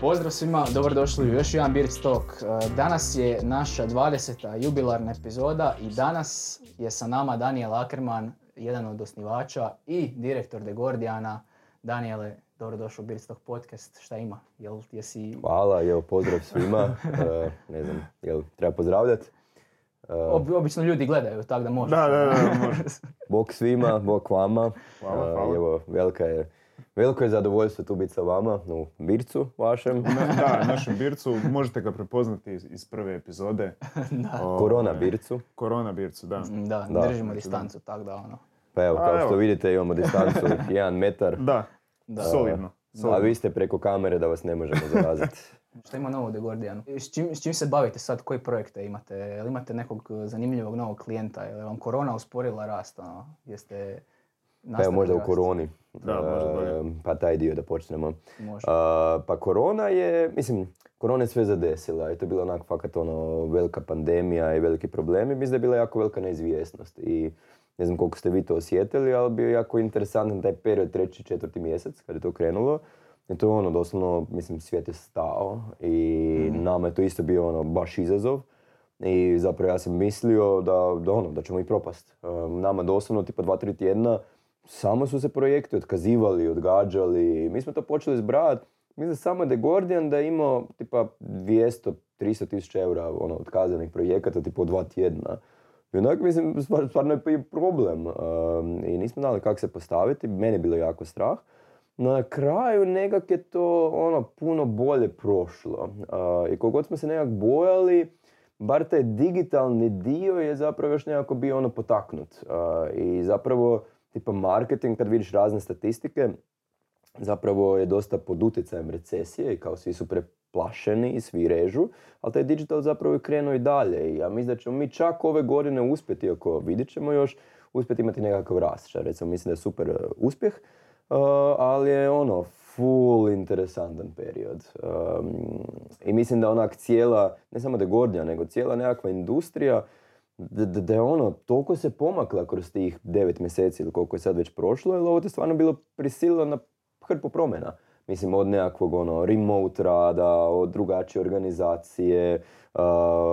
Pozdrav svima, dobrodošli u još jedan Beard Talk. E, Danas je naša 20. jubilarna epizoda i danas je sa nama Daniel Ackerman, jedan od osnivača i direktor The Gordiana. Daniele, dobrodošao u Talk podcast. Šta ima? Jel jesi... Hvala, evo pozdrav svima. E, ne znam, jel treba pozdravljati? Ob- obično ljudi gledaju, tako da možeš. Da, da, da, može. Bog svima, Bog vama. Hvala, E, hvala. Evo, velika je, veliko je zadovoljstvo tu biti sa vama u Bircu vašem. Na, da, našem bircu, možete ga prepoznati iz, iz prve epizode. da. Ovaj, Korona Bircu. Korona bircu, da. Da, Da. držimo Znači, distancu, tako da ono. Pa evo, A, kao što vidite imamo distancu jedan metar. Da, Da. solidno. A solidno. vi ste preko kamere da vas ne možemo zaraziti. Šta ima novo u The Gordianu? S čim, s čim se bavite sad? Koji projekte imate? Jel imate nekog uh, zanimljivog novog klijenta? Je li vam korona usporila rast? Ono? Jeste Pa evo možda u koroni. Da, možda. E, Pa taj dio da počnemo. Može. A, pa korona je, mislim, korona je sve zadesila i to je bila onak fakat ono velika pandemija i veliki problemi. Mislim da je bila jako velika neizvjesnost i ne znam koliko ste vi to osjetili, ali bio je jako interesantan taj period treći, četvrti mjesec kad je to krenulo. I to je ono, doslovno, mislim, svijet je stao i nama je to isto bio ono, baš izazov. I zapravo ja sam mislio da, da, ono, da ćemo i propast. Um, nama doslovno, tipa dva, tri tjedna, samo su se projekti otkazivali, odgađali. Mi smo to počeli zbrajati. Mislim da samo The Guardian da je imao tipa 200, 300 tisuća eura ono, otkazanih projekata tipa u dva tjedna. I onak mislim, stvar- stvarno je problem. Um, I nismo znali kako se postaviti. Meni je bilo jako strah. Na kraju nekak je to ono puno bolje prošlo. Uh, I koliko god smo se nekak bojali, bar taj digitalni dio je zapravo još nekako bio ono potaknut. Uh, I zapravo, tipa marketing, kad vidiš razne statistike, zapravo je dosta pod utjecajem recesije i kao svi su preplašeni i svi režu, ali taj digital zapravo je krenuo i dalje i ja mislim da ćemo mi čak ove godine uspjeti, ako vidit ćemo još, uspjeti imati nekakav rast. Recimo mislim da je super uh, uspjeh, ali je ono full interesantan period. Um, I mislim da onak cijela, ne samo The Gordian, nego cijela nekakva industrija da, da, da je ono, toliko se pomakla kroz tih devet mjeseci ili koliko je sad već prošlo, jer ovo je stvarno bilo prisililo na hrpu promjena. Mislim, od nekakvog ono, remote rada, od drugačije organizacije, uh,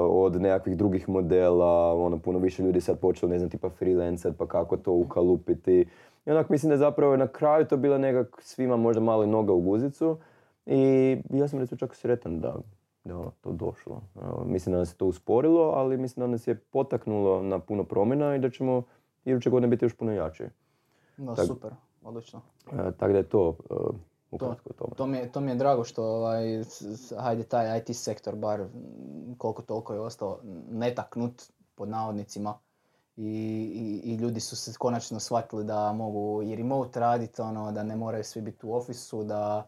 od nekakvih drugih modela, ono, puno više ljudi sad počelo, ne znam, tipa freelancer, pa kako to ukalupiti. I onak mislim da je zapravo na kraju to bila nekak svima možda malo i noga u guzicu. I ja sam recimo čak sretan da da ono to došlo. Evo, mislim da nas je to usporilo, ali mislim da nas je potaknulo na puno promjena i da ćemo iduće godine biti još puno jači. Da, tak- super, odlično. E, tako da je to e, ukratko o tome. To mi, je, to mi je drago što ovaj, hajde taj IT sektor bar koliko toliko je ostao netaknut pod navodnicima i, i, i ljudi su se konačno shvatili da mogu i remote raditi, ono, da ne moraju svi biti u ofisu, da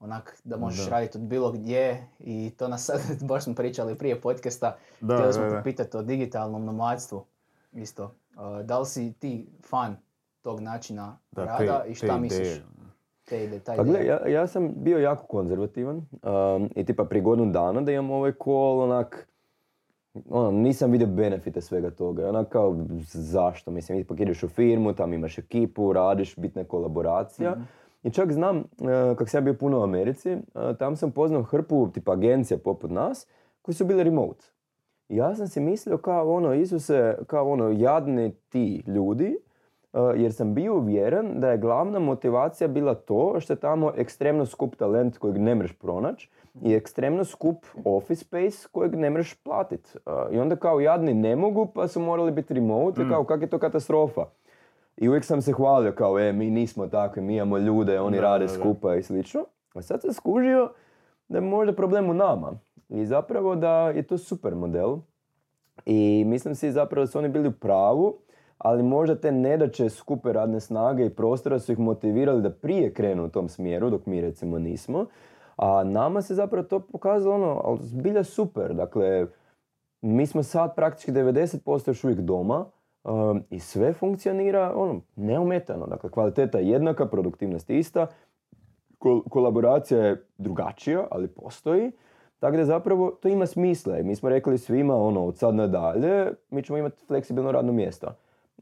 onak, da možeš Da. raditi od bilo gdje i to nas sad, baš smo pričali prije podcasta, Da, htjeli smo te pitati o digitalnom nomadstvu isto. Da li si ti fan tog načina Da, rada te- i šta misliš? ideje. Te ide, taj Pa gle, ideja. ja, ja sam bio jako konzervativan um, i tipa prije godinu dana da imam ovaj call, onak, ono, nisam vidio benefite svega toga. I Onak kao, zašto? Mislim, ipak ideš u firmu, tam imaš ekipu, radiš, bitna kolaboracija. I čak znam, uh, kak sam ja bio puno u Americi, uh, tam sam poznao hrpu tipa agencija poput nas, koji su bile remote. I ja sam si mislio kao ono, Isuse, kao ono, jadni ti ljudi, jer sam bio uvjeren da je glavna motivacija bila to što je tamo ekstremno skup talent kojeg ne mreš pronaći i ekstremno skup office space kojeg ne mreš platit. Uh, I onda kao jadni ne mogu pa su morali biti remote i kao kak je to katastrofa. I uvijek sam se hvalio kao, e, mi nismo takvi, mi imamo ljude, oni Da, rade da, da. skupa i slično. A sad sam skužio da je možda problem u nama. I zapravo da je to super model. I mislim si zapravo da su oni bili u pravu, ali možda te nedaće skupe radne snage i prostora su ih motivirali da prije krenu u tom smjeru, dok mi recimo nismo. A nama se zapravo to pokazalo ono, ali zbilja super. Dakle, mi smo sad praktički 90% još uvijek doma um, i sve funkcionira ono, neometano. Dakle, kvaliteta je jednaka, produktivnost je ista, kol- kolaboracija je drugačija, ali postoji. Tako da zapravo to ima smisla mi smo rekli svima ono od sad nadalje mi ćemo imati fleksibilno radno mjesto.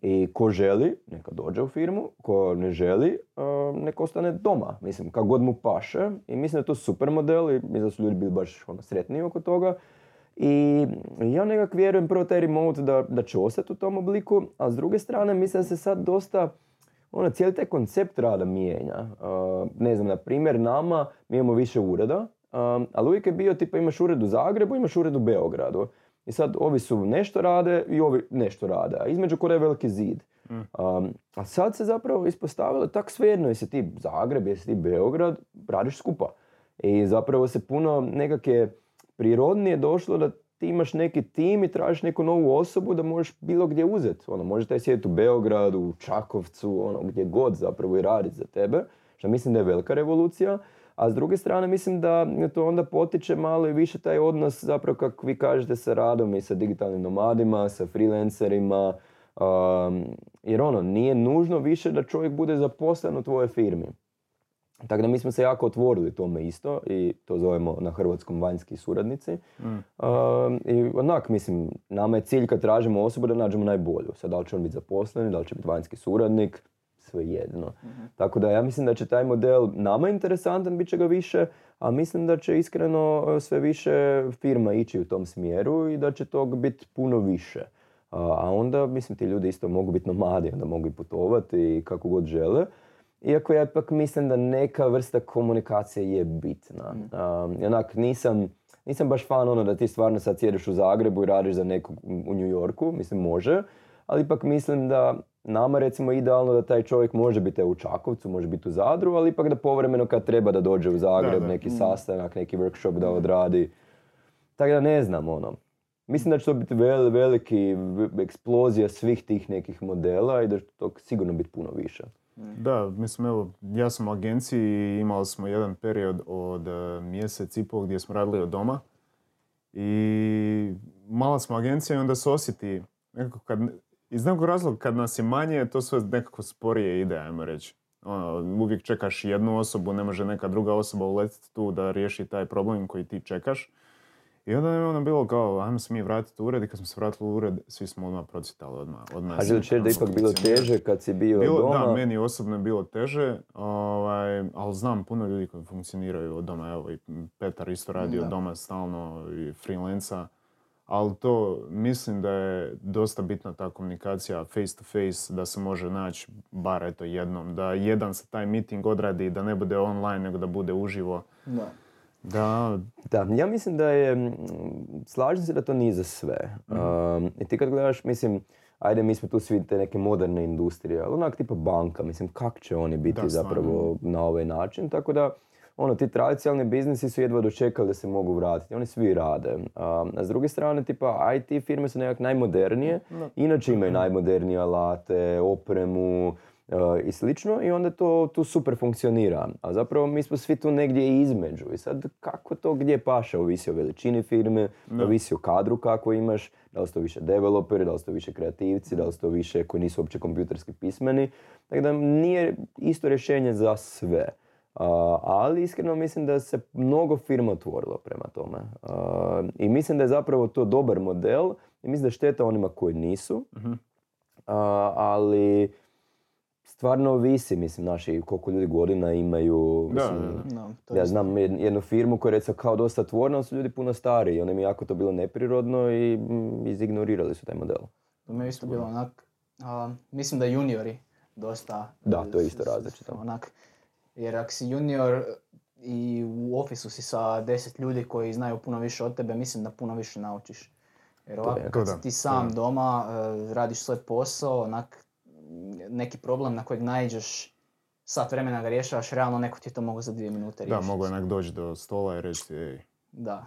I ko želi, neka dođe u firmu, ko ne želi, uh, neka ostane doma. Mislim, kako god mu paše. I mislim da je to super model i mislim da su ljudi bili baš ono, sretniji oko toga. I ja nekak vjerujem prvo taj remote da, da će ostati u tom obliku, a s druge strane mislim da se sad dosta ono, cijeli taj koncept rada mijenja. Uh, ne znam, na primjer, nama, mi imamo više ureda, um, ali uvijek je bio, tipa, imaš ured u Zagrebu, imaš ured u Beogradu. I sad, ovi su nešto rade i ovi nešto rade, a između kore je veliki zid. Um, a sad se zapravo ispostavilo tak svejedno, jesi ti Zagreb, jesi ti Beograd, radiš skupa. I zapravo se puno nekakve prirodnije došlo da ti imaš neki tim i tražiš neku novu osobu da možeš bilo gdje uzeti. Ono, može taj sjediti u Beogradu, u Čakovcu, ono, gdje god zapravo i raditi za tebe, što mislim da je velika revolucija. A s druge strane mislim da to onda potiče malo i više taj odnos zapravo kako vi kažete sa radom i sa digitalnim nomadima, sa freelancerima. Um, jer ono, nije nužno više da čovjek bude zaposlen u tvojoj firmi. Tako da mi smo se jako otvorili tome isto i to zovemo na hrvatskom vanjski suradnici. Mm. I onak, mislim, nama je cilj kad tražimo osobu da nađemo najbolju. Sad, da li će on biti zaposlen, da li će biti vanjski suradnik, sve jedno. Mhm. Tako da ja mislim da će taj model nama interesantan, bit će ga više, a mislim da će iskreno e, sve više firma ići u tom smjeru i da će tog biti puno više. A onda, mislim, ti ljudi isto mogu biti nomadi, onda mogu i putovati kako god žele. Iako ja ipak mislim da neka vrsta komunikacije je bitna. Um, onak, nisam, nisam baš fan ono da ti stvarno sad sjediš u Zagrebu i radiš za nekog u New Yorku, mislim može, ali ipak mislim da nama recimo idealno da taj čovjek može biti u Čakovcu, može biti u Zadru, ali ipak da povremeno kad treba da dođe u Zagreb, Da, da. neki sastanak, neki workshop da odradi. Tako da ne znam ono. Mislim da će to biti vel, veliki eksplozija svih tih nekih modela i da će to sigurno biti puno više. Da, mislim, evo, ja sam u agenciji i imali smo jedan period od e, mjesec i pol gdje smo radili od doma. I mala smo agencija i onda se osjeti nekako kad, iz nekog razloga kad nas je manje, to sve nekako sporije ide, ajmo reći. Ono, uvijek čekaš jednu osobu, ne može neka druga osoba uletiti tu da riješi taj problem koji ti čekaš. I onda nam je ono bilo kao, ajmo se mi vratiti u ured i kad smo se vratili u ured, svi smo odmah procitali odmah. odmah A da je ipak bilo teže kad si bio Bilo, doma? Da, meni osobno je bilo teže, ovaj, ali znam puno ljudi koji funkcioniraju od doma. Evo, i Petar isto radi od doma stalno i freelanca. Ali to mislim da je dosta bitna ta komunikacija face to face, da se može naći bar eto jednom, da jedan se taj meeting odradi, da ne bude online, nego da bude uživo. Da. Da, Da, ja mislim da je, mm, slažem se da to nije za sve. Mhm. Um, I ti kad gledaš, mislim, ajde mi smo tu svi te neke moderne industrije, ali onak tipa banka, mislim, kak će oni biti Da, zapravo na ovaj način, tako da ono, ti tradicionalni biznisi su jedva dočekali da se mogu vratiti, oni svi rade. Um, a s druge strane, tipa IT firme su nekak najmodernije, inače imaju najmodernije alate, opremu, uh, i slično i onda to tu super funkcionira. A zapravo mi smo svi tu negdje između i sad kako to gdje paše, ovisi o veličini firme, Da. ovisi o kadru kako imaš, da li su to više developeri, da li su to više kreativci, da li su to više koji nisu uopće kompjuterski pismeni. Tako da nije isto rješenje za sve. A, ali iskreno mislim da se mnogo firma otvorilo prema tome. A, I mislim da je zapravo to dobar model i mislim da je šteta onima koji nisu. A, ali stvarno ovisi, mislim, naši koliko ljudi godina imaju. Da, mislim, da, No, to ja znam jed- jednu firmu koja je recimo kao dosta otvorena, ali su ljudi puno stariji. i Onda mi je jako to bilo neprirodno i mm, izignorirali su taj model. To mi je isto bilo onak, a, mislim da juniori dosta... Da, to je isto različito. Onak, jer ako si junior i u ofisu si sa deset ljudi koji znaju puno više od tebe, mislim da puno više naučiš. Jer ovako, je- kad si da, ti sam da. doma, e, radiš svoj posao, onak, neki problem na kojeg naiđeš, sat vremena ga rješavaš, realno neko ti je to mogao za dvije minute da, riješiti. mogu onak doći do stola i reći, ej, Da,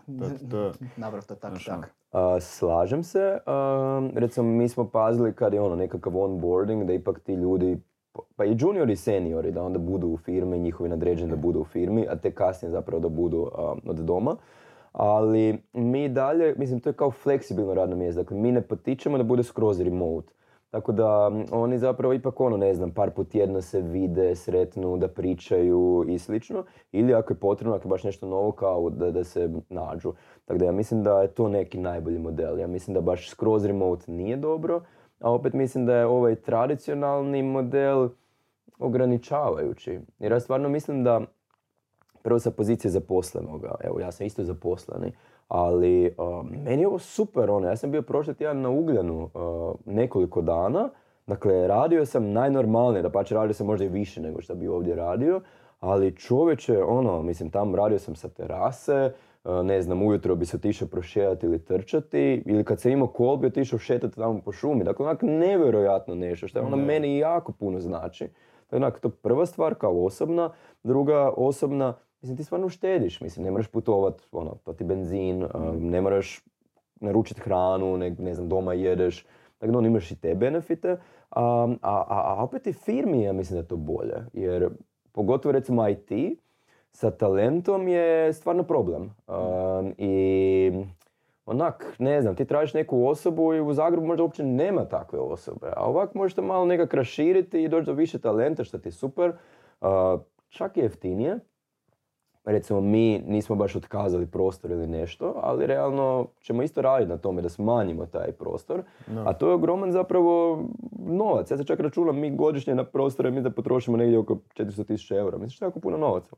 napravo to tako ono. tak. A, slažem se. Um, recimo, mi smo pazili kad je ono nekakav onboarding, da ipak ti ljudi, pa i juniori i seniori, da onda budu u firmi, njihovi nadređeni da budu u firmi, a te kasnije zapravo da budu um, od doma. Ali mi dalje, mislim, to je kao fleksibilno radno mjesto. Dakle, mi ne potičemo da bude skroz remote. Tako da m, oni zapravo ipak ono, ne znam, par put tjedno se vide, sretnu, da pričaju i slično. Ili ako je potrebno, ako je baš nešto novo, kao da, da se nađu. Tako da ja mislim da je to neki najbolji model. Ja mislim da baš skroz remote nije dobro, a opet mislim da je ovaj tradicionalni model ograničavajući. Jer ja stvarno mislim da prvo sa pozicije zaposlenoga, evo ja sam isto zaposleni, ali meni je ovo super, ono, ja sam bio prošli tjedan na Ugljanu nekoliko dana, dakle radio sam najnormalnije, da pače radio sam možda i više nego što bi ovdje radio, ali čovječe, ono, mislim, tamo radio sam sa terase, ne znam, ujutro bi se otišao prošetati ili trčati, ili kad sam imao kol bi otišao šetati tamo po šumi. Dakle, onak nevjerojatno nešto, što je ono meni jako puno znači. To je onak, to prva stvar kao osobna, druga osobna, mislim, ti stvarno štediš, mislim, ne moraš putovat, ono, to ti benzin, ne moraš naručiti hranu, ne, ne znam, doma jedeš, dakle, ono, imaš i te benefite, a, a, a opet i firmi, ja mislim da je to bolje, jer pogotovo recimo IT, sa talentom je stvarno problem. I onak, ne znam, ti tražiš neku osobu i u Zagrebu možda uopće nema takve osobe. A ovak možete malo nekak raširiti i doći do više talenta što ti je super. čak je jeftinije. Recimo mi nismo baš otkazali prostor ili nešto, ali realno ćemo isto raditi na tome da smanjimo taj prostor. A to je ogroman zapravo novac. Ja se čak računam mi godišnje na prostore mi da potrošimo negdje oko 400.000 eura. Mislim što je jako puno novaca.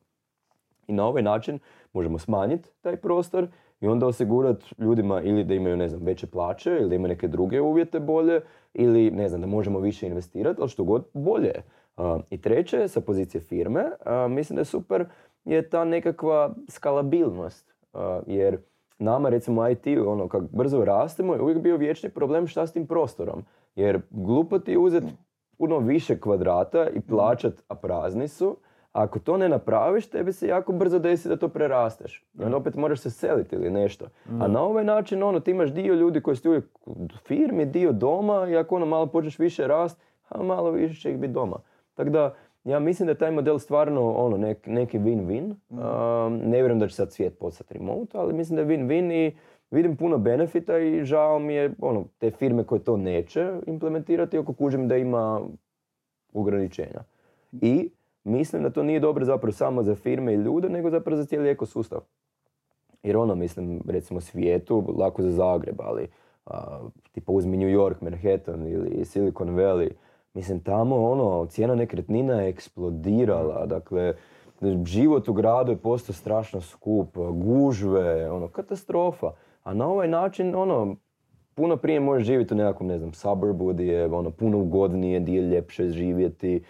I na ovaj način možemo smanjiti taj prostor i onda osigurati ljudima ili da imaju ne znam, veće plaće ili da imaju neke druge uvjete bolje ili ne znam, da možemo više investirati, ali što god bolje. I treće, sa pozicije firme, mislim da je super je ta nekakva skalabilnost. jer nama recimo IT, ono, kako brzo rastemo, je uvijek bio vječni problem šta s tim prostorom. Jer glupo ti je uzeti puno više kvadrata i plaćat, a prazni su, ako to ne napraviš, tebi se jako brzo desi da to prerasteš. I onda opet moraš se seliti ili nešto. A na ovaj način, ono, ti imaš dio ljudi koji su uvijek u firmi, dio doma i ako ono malo počneš više rast, a malo više će ih biti doma. Tako da, ja mislim da je taj model stvarno ono, nek, neki win-win. ne vjerujem da će sad svijet postati remote, ali mislim da je win-win i vidim puno benefita i žao mi je ono, te firme koje to neće implementirati oko kužim da ima ograničenja. I mislim da to nije dobro zapravo samo za firme i ljude, nego zapravo za cijeli ekosustav. Jer ono, mislim, recimo svijetu, lako za Zagreb, ali a, tipa uzmi New York, Manhattan ili Silicon Valley, mislim tamo ono, cijena nekretnina je eksplodirala, dakle, život u gradu je postao strašno skup, gužve, ono, katastrofa. A na ovaj način, ono, puno prije možeš živjeti u nekakvom, ne znam, suburbu gdje je ono, puno ugodnije, gdje je ljepše živjeti,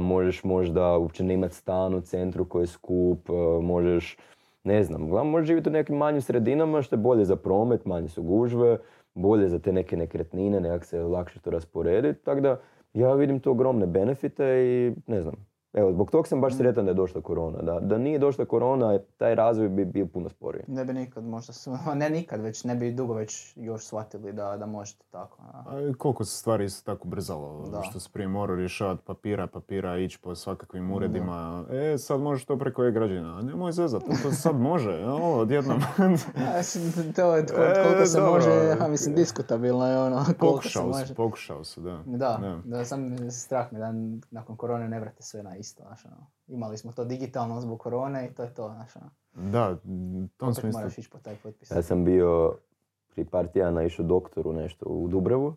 možeš možda uopće ne imati stan u centru koji je skup, možeš, ne znam, glavno možeš živjeti u nekim manjim sredinama što je bolje za promet, manje su gužve, bolje za te neke nekretnine, nekak se lakše to rasporediti, tako da ja vidim tu ogromne benefite i ne znam, Evo, zbog tog sam baš mm. sretan da je došla korona. Da, da nije došla korona, taj razvoj bi bio puno sporiji. Ne bi nikad možda, ne nikad, već ne bi dugo već još shvatili da, da možete tako. A. A koliko se stvari isto tako brzalo, da. što se prije morao rješavati papira, papira, ići po svakakvim uredima. E, sad možeš to preko e-građana. Nemoj zezat, to sad može, ovo, odjednom. to je koliko e, se može, ja mislim, diskutabilno je ono, koliko se može. Pokušao da. Da, da, da sam strah mi da nakon korone ne vrate sve na isto, znaš, ono. Imali smo to digitalno zbog korone i to je to, znaš, ono. Da, tom smislu. moraš ići po taj potpis. Ja sam bio pri par tjedana išao doktoru nešto u Dubrevu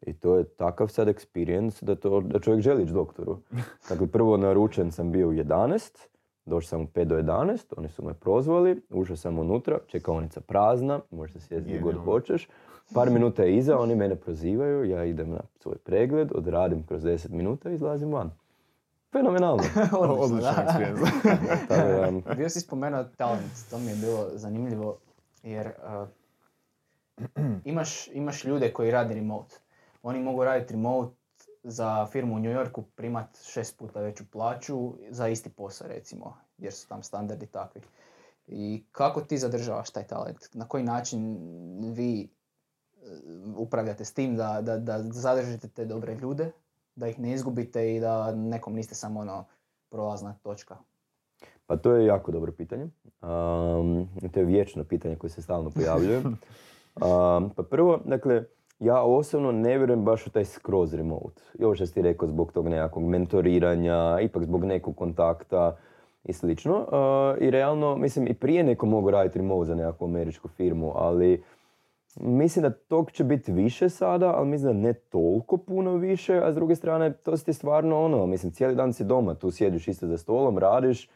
i to je takav sad experience da, to, da čovjek želi ići doktoru. Dakle, prvo naručen sam bio u 11, došao sam u 5 do 11, oni su me prozvali, ušao sam unutra, čekaonica prazna, možeš se sjesti gdje god hoćeš. Par minuta je iza, oni mene prozivaju, ja idem na svoj pregled, odradim kroz 10 minuta i izlazim van. Fenomenalno. Odličan experience. Bio si spomenuo talent, to mi je bilo zanimljivo jer uh, imaš, imaš ljude koji radi remote. Oni mogu raditi remote za firmu u New Yorku primat šest puta veću plaću za isti posao recimo, jer su tam standardi takvi. I kako ti zadržavaš taj talent? Na koji način vi uh, upravljate s tim da, da, da zadržite te dobre ljude da ih ne izgubite i da nekom niste samo ono prolazna točka? Pa to je jako dobro pitanje. Um, to je vječno pitanje koje se stalno pojavljuje. Um, pa prvo, dakle, ja osobno ne vjerujem baš u taj skroz remote. I ovo što si rekao zbog tog nekakvog mentoriranja, ipak zbog nekog kontakta i slično. Uh, I realno, mislim, i prije neko mogu raditi remote za nekakvu američku firmu, ali Mislim da tog će biti više sada, ali mislim da ne toliko puno više, a s druge strane to si ti stvarno ono, mislim cijeli dan si doma, tu sjediš isto za stolom, radiš,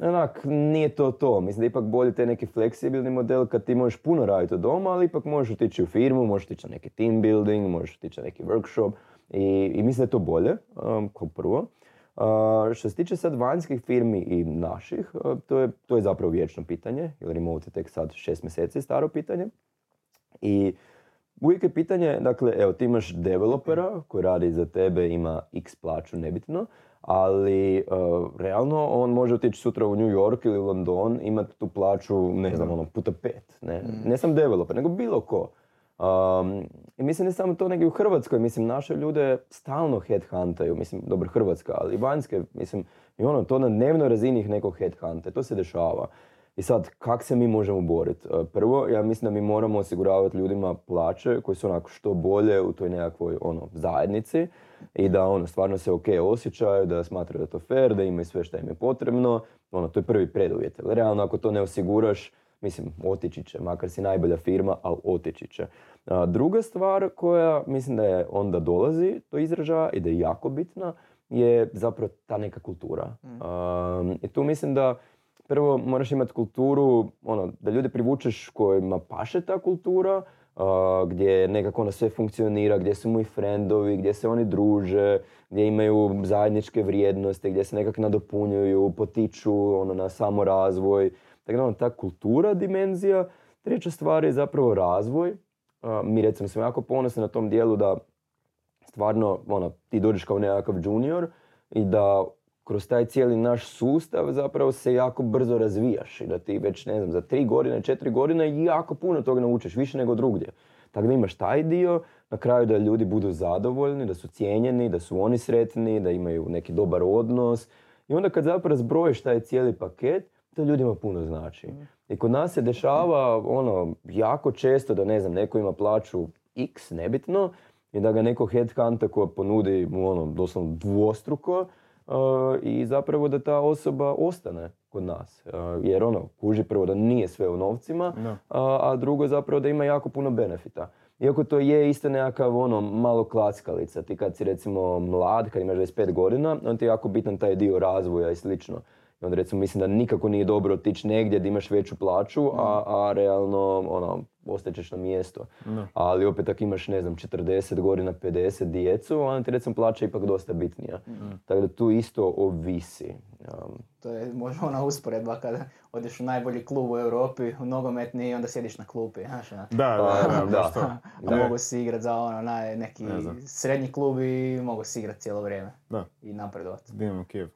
onak, nije to to. Mislim da ipak bolje taj neki fleksibilni model kad ti možeš puno raditi od doma, ali ipak možeš otići u firmu, možeš otići na neki team building, možeš otići na neki workshop i, i mislim da je to bolje, um, kao prvo. Uh, što se tiče sad vanjskih firmi i naših, uh, to, je, to je zapravo vječno pitanje, jer remote je tek sad šest mjeseci staro pitanje. I uvijek je pitanje, dakle, evo, ti imaš developera koji radi za tebe, ima x plaću, nebitno, ali uh, realno on može otići sutra u New York ili London, imati tu plaću, ne znam, ono, puta pet. Ne, Mm. ne sam developer, nego bilo ko. Um, I mislim ne samo to, nego i u Hrvatskoj, mislim, naše ljude stalno headhuntaju, mislim, dobro Hrvatska, ali i vanjske, mislim, i ono, to na dnevnoj razini ih neko headhunta, to se dešava. I sad, kak se mi možemo boriti? E, Prvo, ja mislim da mi moramo osiguravati ljudima plaće koje su onako što bolje u toj nekakvoj ono, zajednici i da ono, stvarno se ok osjećaju, da smatraju da je to fair, da imaju sve što im je potrebno. Ono, to je prvi preduvjet. Realno, ako to ne osiguraš, mislim, otići će, makar si najbolja firma, ali otići će. A, druga stvar koja mislim da je onda dolazi do izražaja i da je jako bitna, je zapravo ta neka kultura. Um, I tu mislim da prvo moraš imati kulturu, ono, da ljude privučeš kojima paše ta kultura, uh, gdje nekako ono sve funkcionira, gdje su mu i frendovi, gdje se oni druže, gdje imaju zajedničke vrijednosti, gdje se nekako nadopunjuju, potiču ono, na samorazvoj. Tako da ono, ta kultura dimenzija. Treća stvar je zapravo razvoj. Uh, mi recimo smo jako ponosni na tom dijelu da stvarno ono, ti dođeš kao nekakav junior i da kroz taj cijeli naš sustav zapravo se jako brzo razvijaš i da ti već, ne znam, za tri godine, četiri godine jako puno toga naučiš, više nego drugdje. Tako da imaš taj dio, na kraju da ljudi budu zadovoljni, da su cijenjeni, da su oni sretni, da imaju neki dobar odnos. I onda kad zapravo zbrojiš taj cijeli paket, to ljudima puno znači. I kod nas se dešava ono jako često da ne znam, neko ima plaću x, nebitno, i da ga neko headhunta koja ponudi mu ono doslovno dvostruko i zapravo da ta osoba ostane kod nas. Uh, jer ono, kuži prvo da nije sve u novcima, Da. a, drugo zapravo da ima jako puno benefita. Iako to je isto nekakav ono malo klackalica. Ti kad si recimo mlad, kad imaš 25 godina, onda ti je jako bitan taj dio razvoja i slično. I onda recimo mislim da nikako nije dobro otići negdje da imaš veću plaću, a, a realno ono, ostaćeš na mjesto. Da. Ali opet ako imaš, ne znam, 40 godina, 50 djecu, onda ti recimo plaća ipak dosta bitnija. Tako da tu isto ovisi. Um, To je možda ona usporedba kada odeš u najbolji klub u Europi, u nogometni i onda sjediš na klupi, znaš, ono. Da, da, da, Da. baš to. A Da. mogu si igrat za ono, naj, neki Ne srednji klub i mogu si igrat cijelo vrijeme Da, i napredovat. Dinamo Kijev.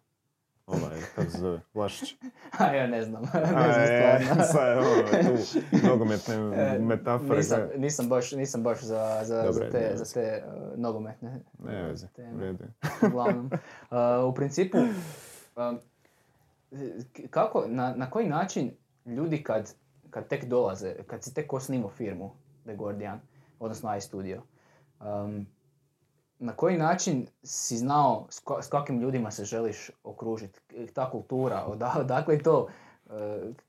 Ovaj, kako se zove, Vlašić. A ja ne znam, ne znam je, stvarno. sad je ono, tu nogometne E, metafore. Nisam, nisam, baš, nisam baš za, za, Dobre, za te, nema za te uh, nogometne Ne veze, je. uglavnom. Uh, u principu, um, k- kako, na, na koji način ljudi kad, kad tek dolaze, kad si tek osnimo firmu The Guardian, odnosno iStudio, um, na koji način si znao s, ko- s kakvim ljudima se želiš okružiti? Ta kultura, oda, odakle je to? Uh,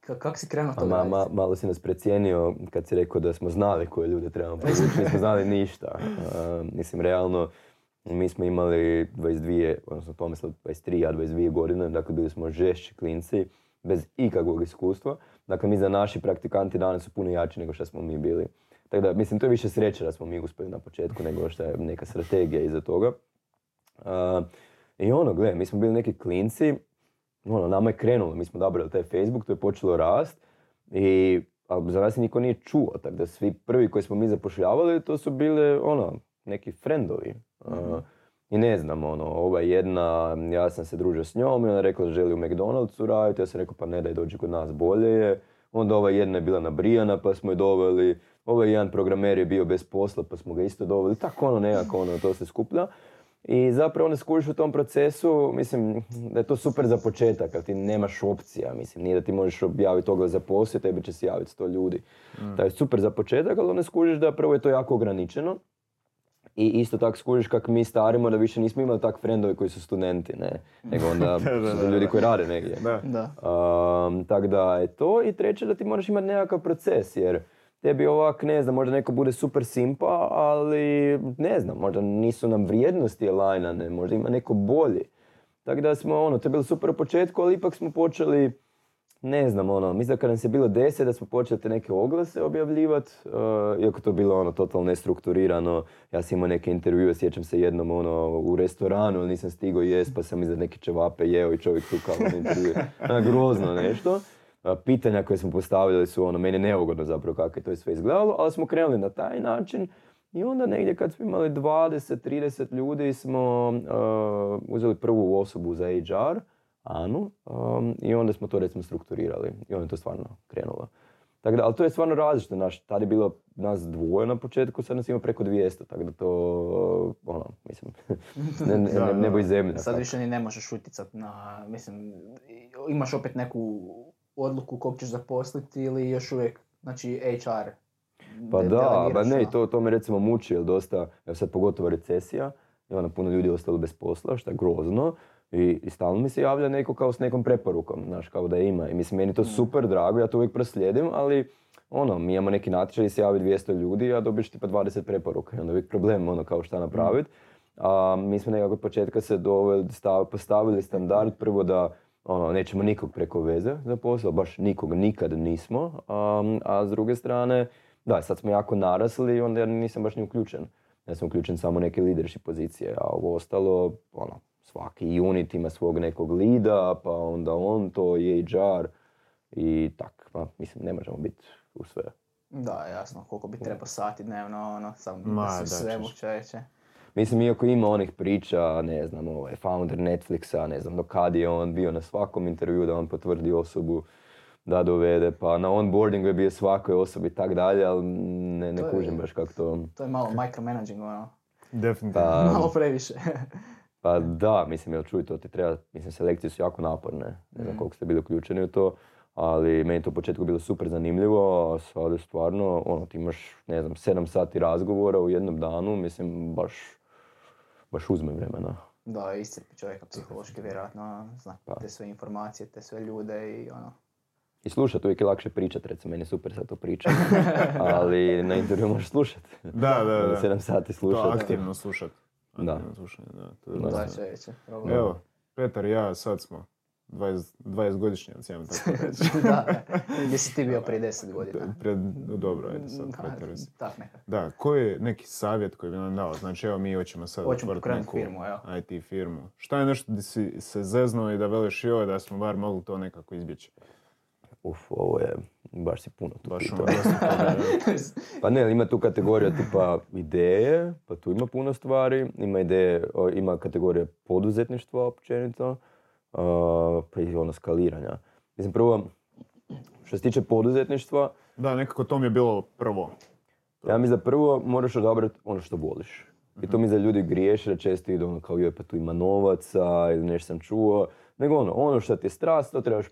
ka- kako si krenuo A to ma, ma- malo si nas precijenio kad si rekao da smo znali koje ljude trebamo privući, nismo znali ništa. Uh, mislim, realno, mi smo imali 22, odnosno Tomislav 23, ja 22 godine, dakle bili smo žešći klinci, bez ikakvog iskustva. Dakle, mi za naši praktikanti danas su puno jači nego što smo mi bili. Tako da, mislim, to je više sreće da smo mi uspjeli na početku nego što je neka strategija iza toga. Uh, I ono, gle, mi smo bili neki klinci, ono, nama je krenulo, mi smo odabrali taj Facebook, to je počelo rast i a za nas niko nije čuo, tako da svi prvi koji smo mi zapošljavali, to su bile, ono, neki frendovi. Uh, I ne znam, ono, ova jedna, ja sam se družio s njom i ona je rekla da želi u McDonald'su raditi, ja sam rekao pa ne daj dođi kod nas bolje je. Onda ova jedna je bila nabrijana pa smo je doveli, ovaj jedan programer je bio bez posla pa smo ga isto doveli, tako ono nekako ono, to se skuplja. I zapravo onda skužiš u tom procesu, mislim da je to super za početak, ali ti nemaš opcija, mislim, nije da ti možeš objaviti oglas za posao, tebi će se javiti sto ljudi. To je super za početak, ali onda skužiš da prvo je to jako ograničeno, i isto tako skužiš kak mi starimo da više nismo imali tak frendove koji su studenti, ne, nego onda Da, da, da, ljudi koji rade negdje. Da. Da. Um, tako da je to i treće da ti moraš imati nekakav proces jer tebi ovak, ne znam, možda neko bude super simpa, ali ne znam, možda nisu nam vrijednosti alajnane, možda ima neko bolji. Tako da smo, ono, to je bilo super u početku, ali ipak smo počeli, ne znam, ono, mislim da kad nam se bilo deset, da smo počeli te neke oglase objavljivati, uh, iako to je bilo ono totalno nestrukturirano. Ja sam imao neke intervjue, sjećam se jednom ono, u restoranu, nisam stigao jest, pa sam iza neke čevape jeo i čovjek tu kao na intervju. Ono, grozno nešto. Pitanja koje smo postavili su ono, meni neugodno zapravo kako je to sve izgledalo, ali smo krenuli na taj način. I onda negdje kad smo imali 20-30 ljudi smo uh, uzeli prvu osobu za HR, Anu, um, i onda smo to recimo strukturirali i onda je to stvarno krenulo. Tako da, ali to je stvarno različito, naš, tad je bilo nas dvoje na početku, sad nas ima preko 200, tako da to, ono, mislim, ne, ne, ne, nebo i zemlja. Sad tako. više ni ne možeš utjecat na, mislim, imaš opet neku odluku kog ćeš zaposliti ili još uvijek, znači HR. Pa da, ba delegiraš, ne, ono. to, to me recimo muči, jer dosta, evo sad pogotovo recesija, i onda puno ljudi je ostalo bez posla, što je grozno, i, i stalno mi se javlja neko kao s nekom preporukom, znaš, kao da ima. I mislim, meni je to super drago, ja to uvijek proslijedim, ali ono, mi imamo neki natječaj i se javi 200 ljudi, a dobiješ tipa 20 preporuka i onda je uvijek problem, ono, kao šta napraviti. A mi smo nekako od početka se doveli, stav- postavili standard prvo da ono, nećemo nikog preko veze za posao, baš nikog nikad nismo, um, a s druge strane, da, sad smo jako narasli i onda ja nisam baš ni uključen. Ja sam uključen samo neke leadership pozicije, a ovo ostalo, ono, svaki unit ima svog nekog lida, pa onda on to je HR i tak, pa, mislim, ne možemo biti u sve. Da, jasno, koliko bi trebao sati dnevno, ono, sam Ma, da svemu čovječe. Mislim, iako ima onih priča, ne znam, ovaj, founder Netflixa, ne znam, do kad je on bio na svakom intervju da on potvrdi osobu da dovede, pa na onboardingu je bio svakoj osobi i tak dalje, ali ne, ne To je- kužim baš kako to... To je malo micromanaging, ono, Definitivno. Pa, malo previše. pa da, mislim, jel čuj, to ti treba, mislim, selekcije su jako naporne, ne znam koliko ste bili uključeni u to, ali meni je to u početku bilo super zanimljivo, a sada stvarno, ono, ti imaš, ne znam, 7 sati razgovora u jednom danu, mislim, baš, baš uzme vremena. Da, iscrpi čovjeka psihološki, vjerojatno, zna Pa. te sve informacije, te sve ljude i ono. I slušat, uvijek je lakše pričat, recimo, meni je super sad to pričat, ali na intervju možeš slušat. Da, da, da. 7 sati To slušat. aktivno slušat. Da. Aktivno slušanje, da. To je Da. Evo, Petar i ja sad smo 20, 20 godišnjaci, ajmo tako reći. da, gdje si ti bio prije 10 godina? Pred, dobro, ajde sad, nekak. Da, koji je neki savjet koji bi nam dao? Znači, evo mi hoćemo sad otvoriti neku firmu, evo. IT firmu. Šta je nešto gdje si se zeznuo i da veliš joj da smo bar mogli to nekako izbjeći? Uf, ovo je, baš si puno tu Baš pitao. ono. Pa ne, ima tu kategorija tipa ideje, pa tu ima puno stvari. Ima ideje, ima kategorija poduzetništva općenito, pa i ono skaliranja. Mislim, prvo, što se tiče poduzetništva, Da, nekako to mi je bilo prvo. ja mislim da prvo moraš odabrati ono što voliš. I to mi za ljudi griješe da često idu ono kao joj pa tu ima novaca ili nešto sam čuo. Nego ono, ono što ti je strast, to trebaš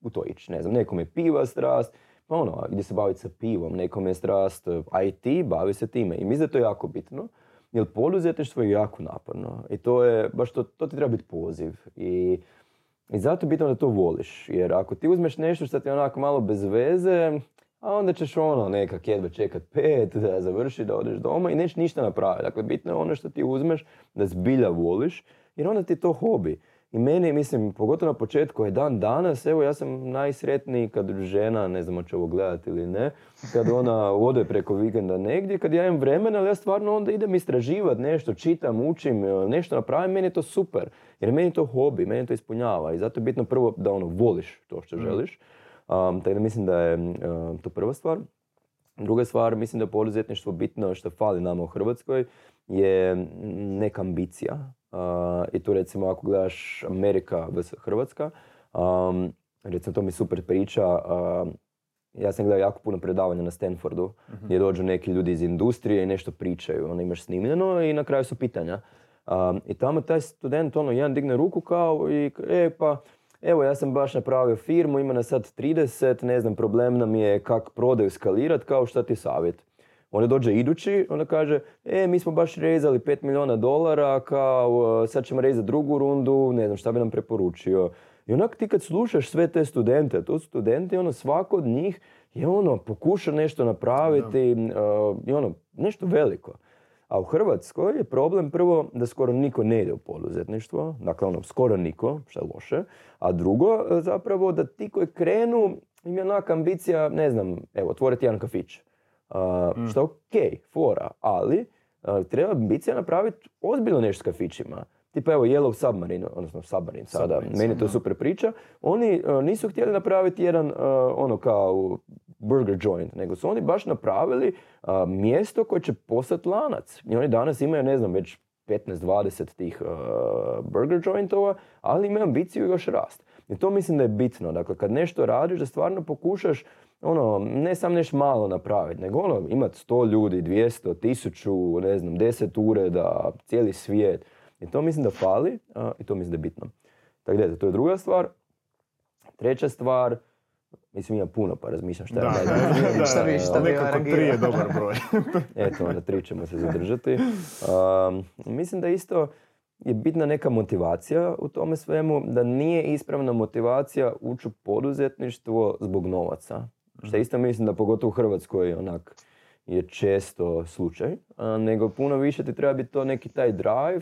u to ići. Ne znam, nekom je piva strast, pa ono, gdje se baviti sa pivom, nekom je strast eh, IT, bavi se time. I mislim da je to jako bitno, jer poduzetništvo je jako naporno. I to je, baš to, to ti treba biti poziv. I, i zato je bitno da to voliš. Jer ako ti uzmeš nešto što ti je onako malo bez veze, a onda ćeš ono nekak jedva čekat pet, da završi, da odeš doma i nećeš ništa napraviti. Dakle, bitno je ono što ti uzmeš, da zbilja voliš, jer onda ti je to hobi. I meni, mislim, pogotovo na početku je dan danas, evo ja sam najsretniji kad žena, ne znam hoće ovo gledati ili ne, kad ona ode preko vikenda negdje, kad ja imam vremena, ali ja stvarno onda idem istraživati nešto, čitam, učim, nešto napravim, meni je to super. Jer meni je to hobi, meni to ispunjava i zato je bitno prvo da ono voliš to što želiš. Um, tako da mislim da je um, to prva stvar. Druga stvar, mislim da je poduzetništvo bitno što fali nama u Hrvatskoj je neka ambicija. I tu recimo ako gledaš Amerika vs. Hrvatska, um, recimo to mi super priča, ja sam gledao jako puno predavanja na Stanfordu gdje dođu neki ljudi iz industrije i nešto pričaju, ono imaš snimljeno i na kraju su pitanja. Um, I tamo taj student, ono, jedan digne ruku kao i e pa evo ja sam baš napravio firmu, ima nas sad 30, ne znam, problem nam je kak prodaju skalirat, kao šta ti savjet. Onda dođe idući, onda kaže, e, mi smo baš rezali 5 milijuna dolara, kao sad ćemo rezati drugu rundu, ne znam šta bi nam preporučio. I onak ti kad slušaš sve te studente, to su studenti, ono svako od njih je ono, pokuša nešto napraviti uh, i ono, nešto veliko. A u Hrvatskoj je problem prvo da skoro niko ne ide u poduzetništvo, dakle ono, skoro niko, što je loše. A drugo, uh, zapravo da ti koji krenu, im je onaka ambicija, ne znam, evo, otvoriti jedan kafić. Uh, Što je ok, fora, ali uh, treba ambicija napraviti ozbiljno nešto s kafićima. Tipa evo Yellow Submarine, odnosno Submarine sada, Submarine, meni je to super priča. Oni uh, nisu htjeli napraviti jedan uh, ono kao burger joint, nego su oni baš napravili uh, mjesto koje će postati lanac. I oni danas imaju, ne znam, već 15-20 tih uh, burger jointova, ali imaju ambiciju još rast. I to mislim da je bitno. Dakle, kad nešto radiš, da stvarno pokušaš ono, ne sam nešto malo napraviti, nego ono, imati 100 ljudi, 200, 1000, ne znam, 10 ureda, cijeli svijet. I to mislim da fali a, i to mislim da je bitno. Tako da, to je druga stvar. Treća stvar, mislim ima puno pa razmišljam šta je Da, najbitnije. da, Šta bi- da, šta bi nekako tri je dobar broj. Eto, onda tri ćemo se zadržati. Um, mislim da isto je bitna neka motivacija u tome svemu, da nije ispravna motivacija ući u poduzetništvo zbog novaca. Što isto mislim da pogotovo u Hrvatskoj onak je često slučaj, a, nego puno više ti treba biti to neki taj drive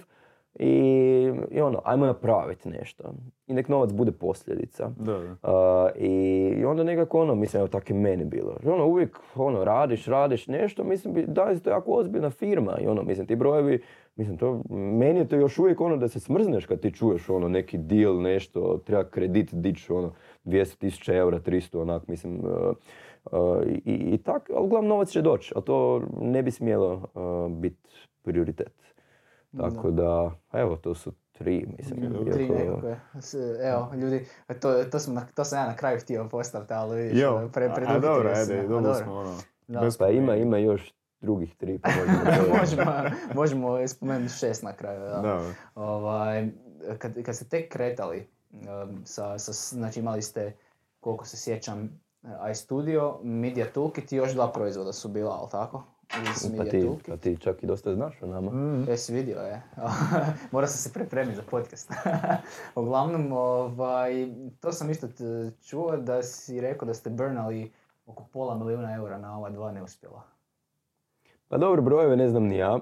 i, i ono, ajmo napraviti nešto. I nek novac bude posljedica. Da, da. Uh, i, I onda nekako ono, mislim, evo tako je meni bilo. Ono, uvijek ono, radiš, radiš nešto, mislim, da je to jako ozbiljna firma. I ono, mislim, ti brojevi, mislim, to, meni je to još uvijek ono da se smrzneš kad ti čuješ ono, neki deal, nešto, treba kredit dići, ono, 200.000 eura, 300, onak, mislim, uh, uh, i, i tak, ali uglavnom novac će doći, ali to ne bi smjelo uh, biti prioritet. Tako da, evo, to su tri, mislim. Tri nekakve. S- Evo, ljudi, to, to, smo na- to sam ja na kraju htio postaviti, ali vidiš, Jo, pre, a- a preduhitili dobro, ajde, A dobro smo ono. Da. bez Pa ima, ima još drugih tri, pa možemo... možemo, možemo spomenuti šest na kraju. Da. Da, Ovaj, kad, kad ste tek kretali, sa, sa, znači imali ste, koliko se sjećam, iStudio, Media Toolkit i još dva proizvoda su bila, ali tako? Pa Media ti, pa ti čak i dosta znaš o nama. Mm. Jesi vidio, je. Morao sam se pripremiti za podcast. Uglavnom, ovaj, to sam isto čuo da si rekao da ste burnali oko pola milijuna eura na ova dva neuspjela. Pa dobro, brojeve ne znam ni ja.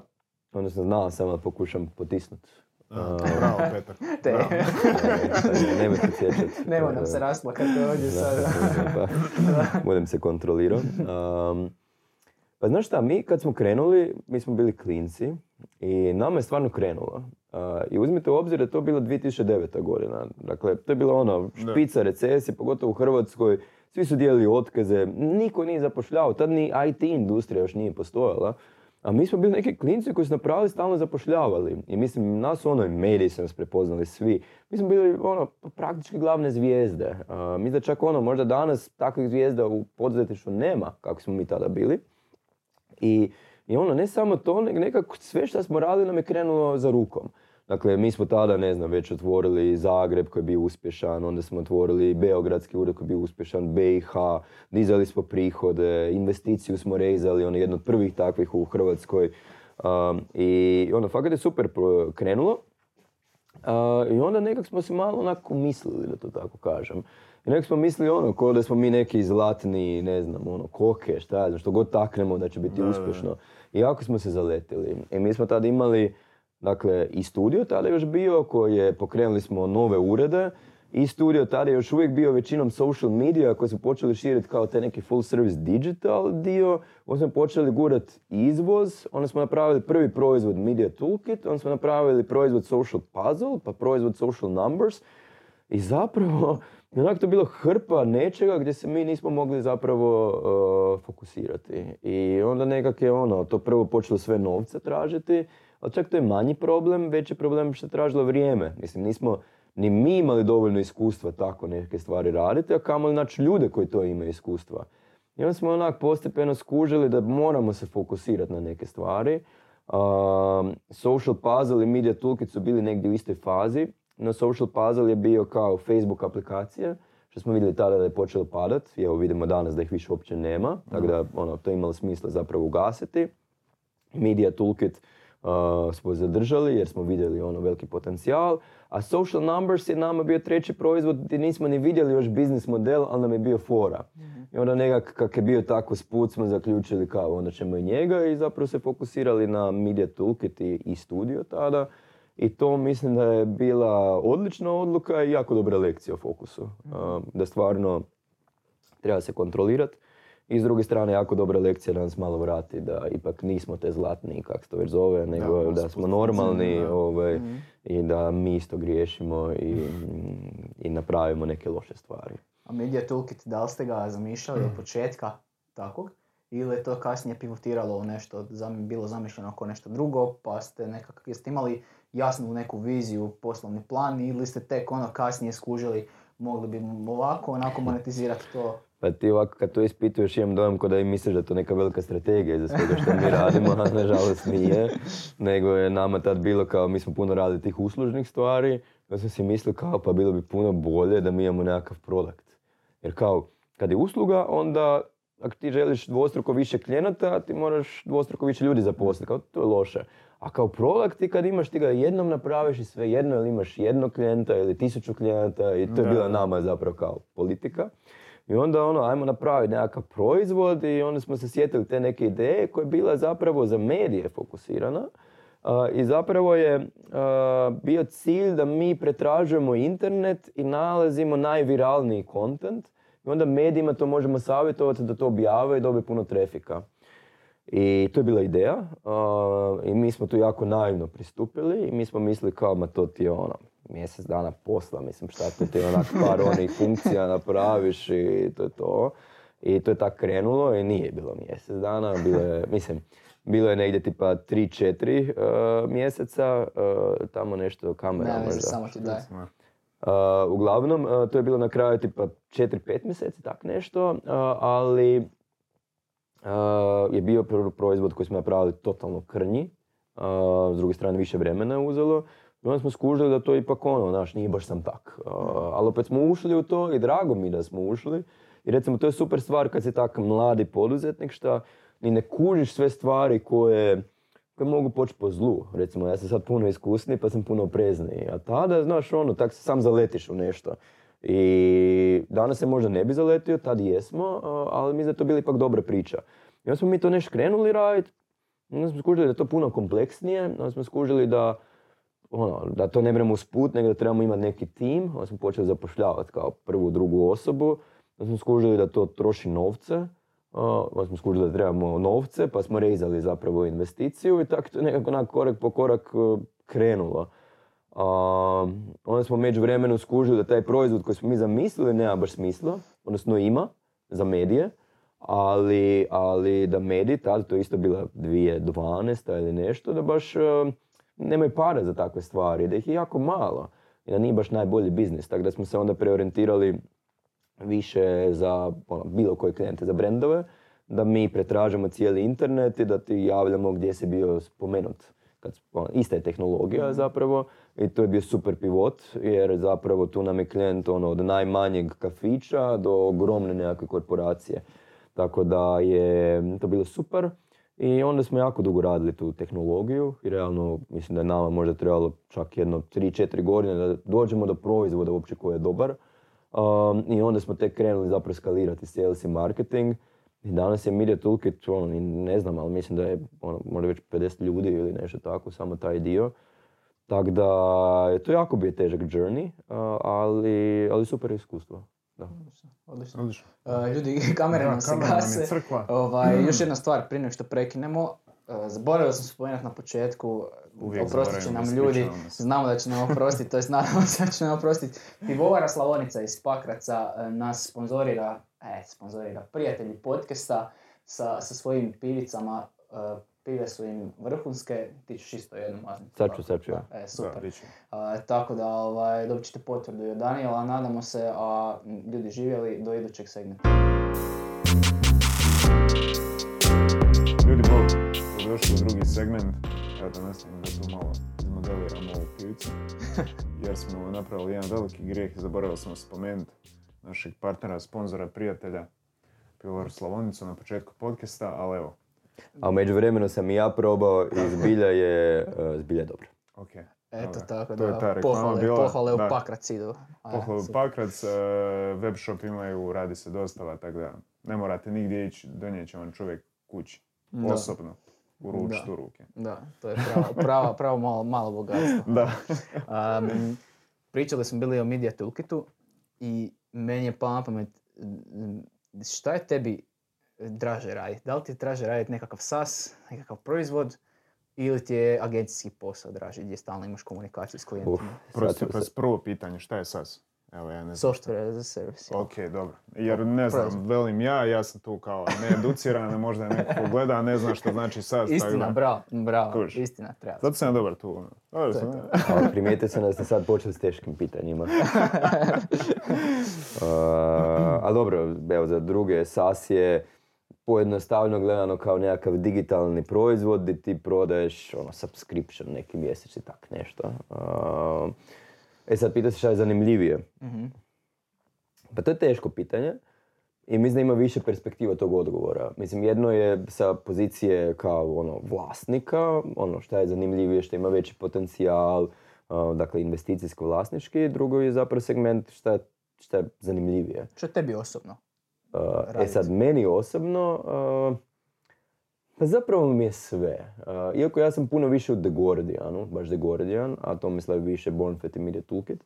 Odnosno, znao sam, ali pokušam potisnut. Da, Bravo, Petar. Te. Bravo. E, Nemoj se sjećat. Nemo nam se rasplakati ovdje sad. Pa, budem se kontrolirao. Um, pa znaš šta, mi kad smo krenuli, mi smo bili klinci i nama je stvarno krenulo. Uh, I uzmite u obzir da je to bila 2009. godina. Dakle, to je bila ono špica recesije, pogotovo u Hrvatskoj. Svi su dijelili otkaze, niko nije zapošljavao, tad ni IT industrija još nije postojala. A mi smo bili neki klinci koji su napravili stalno zapošljavali. I mislim, nas su ono, i mediji su nas prepoznali svi. Mi smo bili ono, praktički glavne zvijezde. A, mislim da čak ono, možda danas takvih zvijezda u poduzetništvu nema, kako smo mi tada bili. I, I ono, ne samo to, nego nekako sve što smo radili nam je krenulo za rukom. Dakle, mi smo tada, ne znam, već otvorili Zagreb koji je bio uspješan, onda smo otvorili Beogradski ured koji je bio uspješan, BiH, dizali smo prihode, investiciju smo rezali, ono jedno od prvih takvih u Hrvatskoj. Um, I ono, fakat je super krenulo. A, I onda nekak smo se malo onako mislili, da to tako kažem. I nekak smo mislili ono, kao da smo mi neki zlatni, ne znam, ono, koke, šta ja znam, što god taknemo da će biti da. uspješno. I jako smo se zaletili. I mi smo tada imali, dakle, i studio tada još bio, koji je, pokrenuli smo nove urede, i studio tada je još uvijek bio većinom social media koji su počeli širiti kao taj neki full service digital dio. Onda smo počeli gurat izvoz, onda smo napravili prvi proizvod Media Toolkit, onda smo napravili proizvod Social Puzzle, pa proizvod Social Numbers. I zapravo, je onak to bilo hrpa nečega gdje se mi nismo mogli zapravo uh, fokusirati. I onda nekak je ono, to prvo počelo sve novce tražiti, ali čak to je manji problem, veći je problem što je tražilo vrijeme. Mislim, nismo ni mi imali dovoljno iskustva tako neke stvari raditi, a kamoli naći ljude koji to imaju iskustva. I onda smo onak postepeno skužili da moramo se fokusirati na neke stvari. Um, social Puzzle i Media Toolkit su bili negdje u istoj fazi, no Social Puzzle je bio kao Facebook aplikacija, što smo vidjeli tada da je počelo padat, i evo vidimo danas da ih više uopće nema, tako da ono, to je imalo smisla zapravo ugasiti. Media Toolkit uh, smo zadržali jer smo vidjeli ono veliki potencijal, a Social Numbers je nama bio treći proizvod gdje nismo ni vidjeli još biznis model, ali nam je bio fora. I onda nekak kak je bio tako sput smo zaključili kao onda ćemo i njega i zapravo se fokusirali na Media Toolkit i, i studio tada. I to mislim da je bila odlična odluka i jako dobra lekcija o fokusu. A, da stvarno treba se kontrolirati. I s druge strane, jako dobra lekcija da nas malo vrati, da ipak nismo te zlatni, kak se to već zove, nego da, da smo normalni da. ovaj, Mhm. i da mi isto griješimo i, i napravimo neke loše stvari. A Media Toolkit, da li ste ga zamišljali od početka takvog? Ili je to kasnije pivotiralo u nešto, zam- bilo zamišljeno oko nešto drugo, pa ste nekako, jeste imali jasnu neku viziju, poslovni plan, ili ste tek ono kasnije skužili, mogli bi ovako, onako monetizirati to? Pa ti ovako kad to ispituješ imam dojam kao da i misliš da to neka velika strategija za svega što mi radimo, a nažalost nije. Nego je nama tad bilo kao, mi smo puno radili tih uslužnih stvari, da sam si mislio kao pa bilo bi puno bolje da mi imamo nekakav produkt. Jer kao, kad je usluga, onda ako ti želiš dvostruko više klijenata, ti moraš dvostruko više ljudi zaposliti, kao to je loše. A kao produkt ti kad imaš, ti ga jednom napraviš i sve jedno, ili imaš jednog klijenta ili tisuću klijenata i to je bila nama zapravo kao politika. I onda ono, ajmo napraviti nekakav proizvod i onda smo se sjetili te neke ideje koja je bila zapravo za medije fokusirana. A, I zapravo je a, bio cilj da mi pretražujemo internet i nalazimo najviralniji kontent i onda medijima to možemo savjetovati da to objave i dobije puno trafika. I to je bila ideja a, i mi smo tu jako naivno pristupili i mi smo mislili kao ma to ti je ono mjesec dana posla, mislim šta to ti je onak par onih funkcija napraviš i to je to. I to je tako krenulo i nije bilo mjesec dana, bilo je, mislim, bilo je negdje tipa 3-4 mjeseca, uh, tamo nešto kamera Ne, možda. samo ti daj. Uh, uglavnom, uh, to je bilo na kraju tipa 4-5 mjeseci, tak nešto, uh, ali uh, je bio prvi proizvod koji smo napravili totalno krnji, s druge strane više vremena je uzelo. I onda smo skužili da to ipak ono, znaš, nije baš sam tak. Ali opet smo ušli u to i drago mi da smo ušli. I recimo, to je super stvar kad si tak mladi poduzetnik, šta ni ne kužiš sve stvari koje, koje mogu poći po zlu. Recimo, ja sam sad puno iskusniji pa sam puno oprezniji. A tada, znaš, ono, tak se sam zaletiš u nešto. I danas se možda ne bi zaletio, tad jesmo, ali mislim da to bila ipak dobra priča. I onda smo mi to nešto krenuli raditi, onda smo skužili da je to puno kompleksnije, onda smo skužili da ono, da to ne moramo usput, nego da trebamo imati neki tim. Onda smo počeli zapošljavati kao prvu, drugu osobu. Onda smo skužili da to troši novce. Onda smo skužili da trebamo novce, pa smo rezali zapravo investiciju i tako to je nekako onak korak po korak uh, krenulo. Onda smo među vremenu skužili da taj proizvod koji smo mi zamislili nema baš smisla, odnosno ima za medije, ali, ali da mediji, tada to je isto bila 2012 ili nešto, da baš nemaju para za takve stvari, da ih je jako malo i da nije baš najbolji biznis. Tako da smo se onda preorijentirali više za ono, bilo koje klijente, za brendove, da mi pretražimo cijeli internet i da ti javljamo gdje si bio spomenut. Kad, ono, ista je tehnologija zapravo i to je bio super pivot jer zapravo tu nam je klijent ono, od najmanjeg kafića do ogromne nekakve korporacije. Tako da je to bilo super. I onda smo jako dugo radili tu tehnologiju i realno mislim da je nama možda trebalo čak jedno 3-4 godine da dođemo do proizvoda uopće koji je dobar. Um, I onda smo tek krenuli zapravo skalirati sales i marketing. I danas je Media Toolkit, ono, ne znam, ali mislim da je ono, možda već 50 ljudi ili nešto tako, samo taj dio. Tako da je to jako bio težak journey, ali, ali super iskustvo. Da. Odlično. Odlično. Uh, ljudi, kamere nam se gase. crkva. Ovaj, još jedna stvar prije nego što prekinemo. Uh, zaboravio sam spomenuti na početku, Uvijek oprostit će nam ljudi, znamo da će nam oprostiti, to jest nadamo se da će nam oprostiti. Pivovara Slavonica iz Pakraca uh, nas sponzorira, e, sponzorira prijatelji podcasta sa, sa svojim pivicama. Uh, pive su im vrhunske, ti ćeš isto jednu mazniti. Sad ću, sad ću ja. E, Da, super. bit će. A, tako da ovaj, dobit ćete potvrdu i od Daniela, nadamo se, a ljudi živjeli do idućeg segmenta. Ljudi, bog, došli u drugi segment. Ja da nastavim da tu malo izmodeliramo ovu pivicu. Jer smo napravili jedan veliki grijeh i zaboravio sam spomenuti našeg partnera, sponzora, prijatelja, Pivovaru Slavonicu na početku podcasta, ali evo, A u međuvremenu sam i ja probao i zbilja je, zbilja je dobro. ok. Eto tako To je da, ta reklama pohvale, bila, pohvale u da. Pakrac idu. A, Pohvalu super. Pakrac, e, web shop imaju, radi se dostava, tako da Ne morate nigdje ići, donijet će vam čovjek kući. Da. Osobno. Uručiti Da. u ruke. Da, to je pravo, pravo, pravo malo, malo bogatstvo. Da. Um, pričali smo bili o Media Toolkitu i meni je palo na pamet m, šta je tebi draže raditi? Da li ti je draže raditi nekakav SaaS, nekakav proizvod ili ti je agencijski posao draži gdje stalno imaš komunikaciju s klijentima? Sam se- prvo pitanje, šta je SAS? Evo, ja ne znam. Software as a service. jel? Ok, dobro. Jer ne znam, Proizvod. velim ja, ja sam tu kao needuciran, možda je neko ko gleda, a ne zna što znači SAS. tako Istina, bravo, bravo, Kužiš. istina, treba. Zato sam ja dobar tu. ono. Dobar To je sam, to. ja. Ali primijetio sam da ste sad počeli s teškim pitanjima. Uh, ali dobro, evo za druge, SAS je pojednostavno gledano kao nekakav digitalni proizvod gdje ti prodaješ ono, subscription neki mjesečni tak nešto. Uh, e sad pita se šta je zanimljivije. Mhm. Pa to je teško pitanje i mislim da ima više perspektiva tog odgovora. Mislim, jedno je sa pozicije kao ono, vlasnika, ono šta je zanimljivije, što ima veći potencijal, uh, dakle investicijsko vlasnički, drugo je zapravo segment šta je, šta je zanimljivije. Što tebi osobno? Uh, e sad, meni osobno, uh, pa zapravo mi je sve. Uh, iako ja sam puno više u The Guardianu, baš The Guardian, a to mislim više Bornfet i Media Toolkit.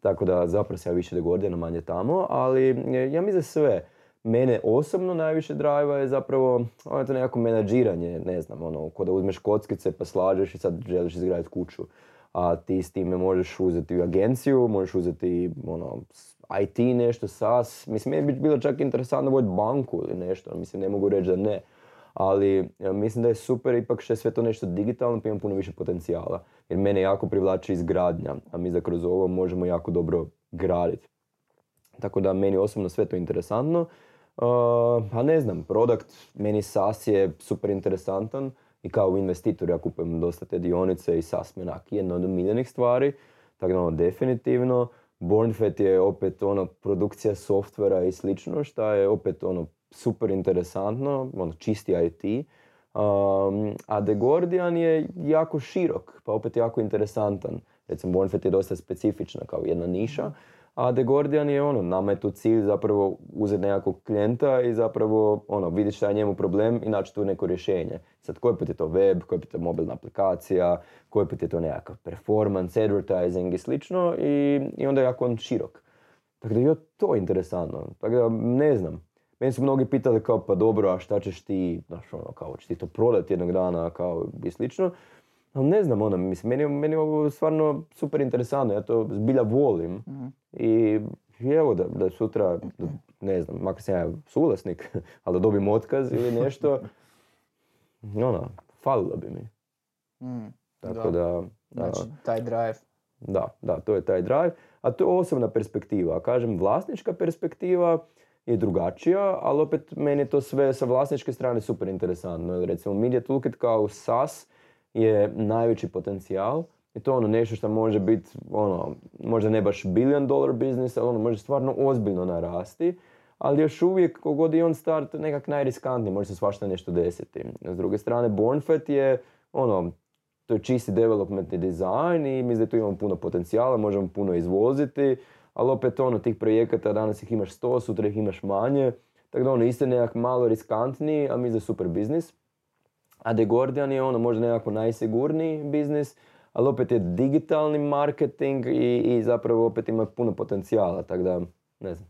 Tako da zapravo sam ja više The Guardian, manje tamo, ali e, ja mislim da sve. Mene osobno najviše drajva je zapravo ono to nekako menadžiranje, ne znam, ono, ko da uzmeš kockice pa slažeš i sad želiš izgraditi kuću. A ti s time možeš uzeti agenciju, možeš uzeti ono, IT nešto, SaaS. Mislim, meni bi bilo čak interesantno voditi banku ili nešto, mislim, ne mogu reći da ne. Ali ja, mislim da je super ipak što je sve to nešto digitalno pa imam puno više potencijala. Jer mene jako privlači izgradnja, a mi da kroz ovo možemo jako dobro graditi. Tako da meni osobno sve to interesantno. Uh, a ne znam, produkt, meni SaaS je super interesantan i kao investitor ja kupujem dosta te dionice i SaaS mi onak jedna od omiljenih stvari. Tako da ono, definitivno. Bornfet je opet ono produkcija softvera i slično, što je opet ono super interesantno, ono čisti IT. Um, a The Guardian je jako širok, pa opet jako interesantan. Recimo Bornfet je dosta specifična kao jedna niša, a The Guardian je ono, nama je tu cilj zapravo uzeti nekakvog klijenta i zapravo ono, vidjeti šta je njemu problem i naći tu neko rješenje. Sad koji put je to web, koji put je mobilna aplikacija, koji put je to nekakav performance, advertising i slično i, i onda je jako on širok. Tako da je to interesantno. Tako da ne znam. Meni su mnogi pitali kao pa dobro, a šta ćeš ti, znaš ono, kao ćeš ti to prodati jednog dana kao i slično. Ali ne znam, ono, mislim, meni, meni je ovo stvarno super interesantno, ja to zbilja volim. I evo da, da sutra, da, ne znam, makar sam ja suvlasnik, ali da dobijem otkaz ili nešto, ono, falilo bi mi. Mm, Tako da, da, Znači, taj drive. da, da, to je taj drive. A to je osobna perspektiva. Kažem, vlasnička perspektiva je drugačija, ali opet meni je to sve sa vlasničke strane super interesantno. Recimo, Media Toolkit kao SaaS je najveći potencijal i to ono nešto što može biti, ono, možda ne baš billion dollar business, ali ono može stvarno ozbiljno narasti, ali još uvijek kogod je on start nekak najriskantniji, može se svašta nešto desiti. S druge strane, Bornfet je ono, to je čisti development i dizajn i mislim da tu imamo puno potencijala, možemo puno izvoziti, ali opet ono, tih projekata danas ih imaš sto, sutra ih imaš manje, tako da ono, isto je nekak malo riskantniji, a da je super biznis. A The Guardian je ono možda nekako najsigurniji biznis, ali opet je digitalni marketing i, i zapravo opet ima puno potencijala, tako da, ne znam.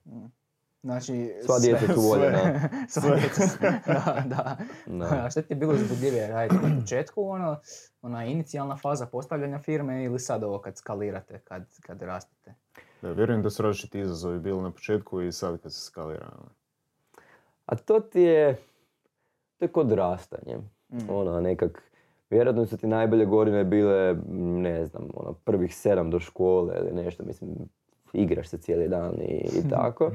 Znači, Sva djeca su voljena. Sva djeca da, da. Da. A šta ti je bilo uzbudljivije raditi na početku, ono, ona inicijalna faza postavljanja firme ili sad ovo kad skalirate, kad, kad rastete? Da, vjerujem da su različiti izazovi bili na početku i sad kad se skalira. A to ti je, to je kod rastanje. Ono, nekak, vjerojatno su ti najbolje godine bile, ne znam, ono, prvih sedam do škole ili nešto, mislim, igraš se cijeli dan i, i tako,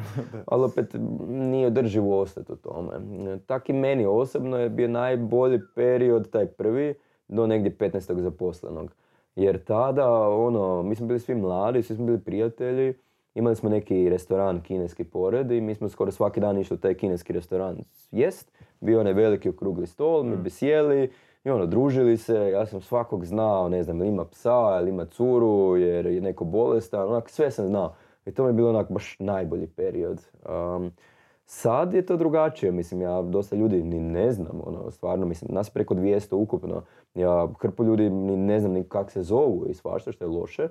ali opet nije održivo ostati u tome. Tak i meni osobno je bio najbolji period, taj prvi, do negdje 15. zaposlenog. Jer tada, ono, mi smo bili svi mladi, svi smo bili prijatelji, imali smo neki restoran kineski pored i mi smo skoro svaki dan išli u taj kineski restoran jest. Bio onaj veliki okrugli stol, mi bi sjeli i ono, družili se, ja sam svakog znao, ne znam, ili ima psa ili ima curu jer je neko bolestan, onak sve sam znao. I to mi je bilo onak baš najbolji period. Um, Sad je to drugačije, mislim, ja dosta ljudi ni ne znam, ono, stvarno, mislim, nas preko 200 ukupno, ja hrpu ljudi ni ne znam ni kak se zovu i svašta što je loše.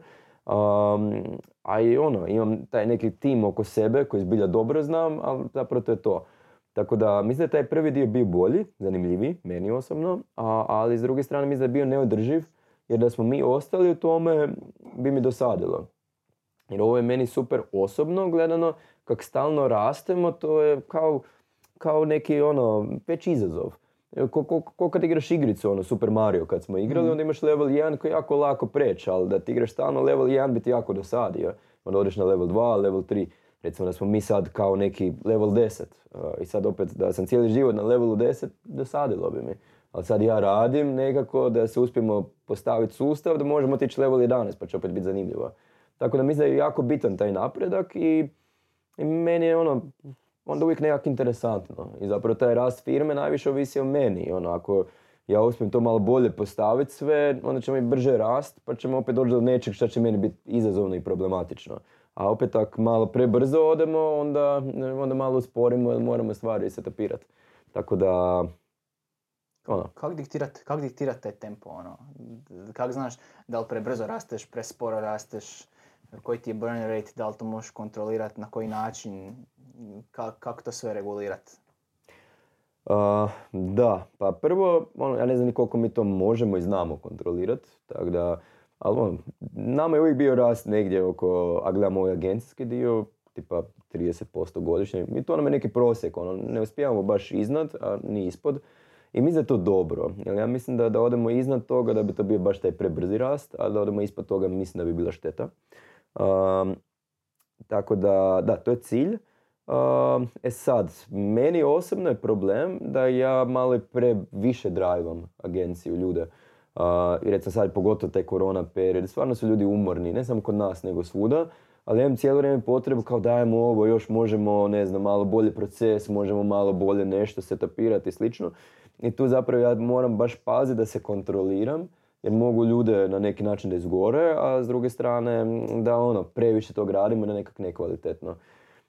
a i ono, imam taj neki tim oko sebe koji zbilja dobro znam, ali zapravo to je to. Tako da mislim da taj prvi dio bio bolji, zanimljiviji, meni osobno, a, ali s druge strane mislim da je bio neodrživ, jer da smo mi ostali u tome bi mi dosadilo. Jer ovo je meni super osobno gledano, kak stalno rastemo, to je kao, kao neki ono, već izazov. Ko, ko, ko, kad igraš igricu, ono, Super Mario kad smo igrali, mm. onda imaš level 1 koji je jako lako preći, ali da ti igraš stalno level 1 bi ti jako dosadio. Onda odeš na level 2, level 3. Recimo da smo mi sad kao neki level 10 uh, i sad opet da sam cijeli život na levelu 10, dosadilo bi mi. Ali sad ja radim nekako da se uspijemo postaviti sustav da možemo otići level 11 pa će opet biti zanimljivo. Tako da mislim da je jako bitan taj napredak i, i meni je ono, onda uvijek nekak interesantno. I zapravo taj rast firme najviše ovisi o meni. Ono, ako ja uspijem to malo bolje postaviti sve, onda ćemo i brže rast, pa ćemo opet doći do nečeg što će meni biti izazovno i problematično. A opet ako malo prebrzo odemo, onda, onda malo usporimo jer moramo stvari setapirati. Tako da, ono. Kako diktirati kak diktirat taj tempo? Ono? Kako znaš da li prebrzo rasteš, presporo rasteš, koji ti je burn rate, da li to možeš kontrolirati, na koji način, kako to sve regulirati? Uh, da, pa prvo, ono, ja ne znam ni koliko mi to možemo i znamo kontrolirati, tako da, ali on, nama je uvijek bio rast negdje oko, a gledamo ovaj agencijski dio, tipa 30% godišnje, i to nam je neki prosjek, ono, ne uspijemo baš iznad, a ni ispod. I mislim da je to dobro, jer ja mislim da, da odemo iznad toga da bi to bio baš taj prebrzi rast, a da odemo ispod toga mislim da bi bila šteta. Um, tako da, da, to je cilj. Um, e sad, meni osobno je problem da ja malo previše drajvam agenciju, ljude. Uh, I recimo sad pogotovo taj korona period, stvarno su ljudi umorni, ne samo kod nas nego svuda. Ali imam cijelo vrijeme potrebu kao dajemo ovo, još možemo, ne znam, malo bolji proces, možemo malo bolje nešto setapirati i slično. I tu zapravo ja moram baš paziti da se kontroliram jer mogu ljude na neki način da izgore, a s druge strane da ono, previše tog radimo na nekak nekvalitetno.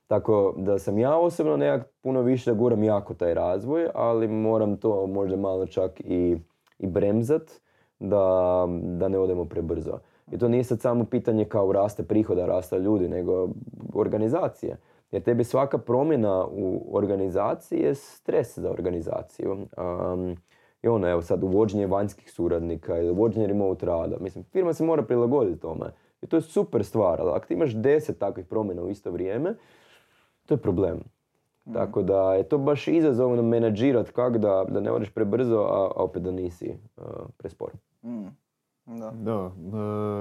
Tako da sam ja osobno nekak puno više guram jako taj razvoj, ali moram to možda malo čak i, i bremzat da, da ne odemo prebrzo. I to nije sad samo pitanje kao raste prihoda, rasta ljudi, nego organizacije. Jer tebi svaka promjena u organizaciji je stres za organizaciju. Um, I ono, evo sad, uvođenje vanjskih suradnika ili uvođenje remote rada. Mislim, firma se mora prilagoditi tome. I to je super stvar, ali ako ti imaš deset takvih promjena u isto vrijeme, to je problem. Mm. Tako da je to baš izazovno menadžirati kako da, da ne odeš prebrzo, a, a opet da nisi uh, prespor. Mm. Da, da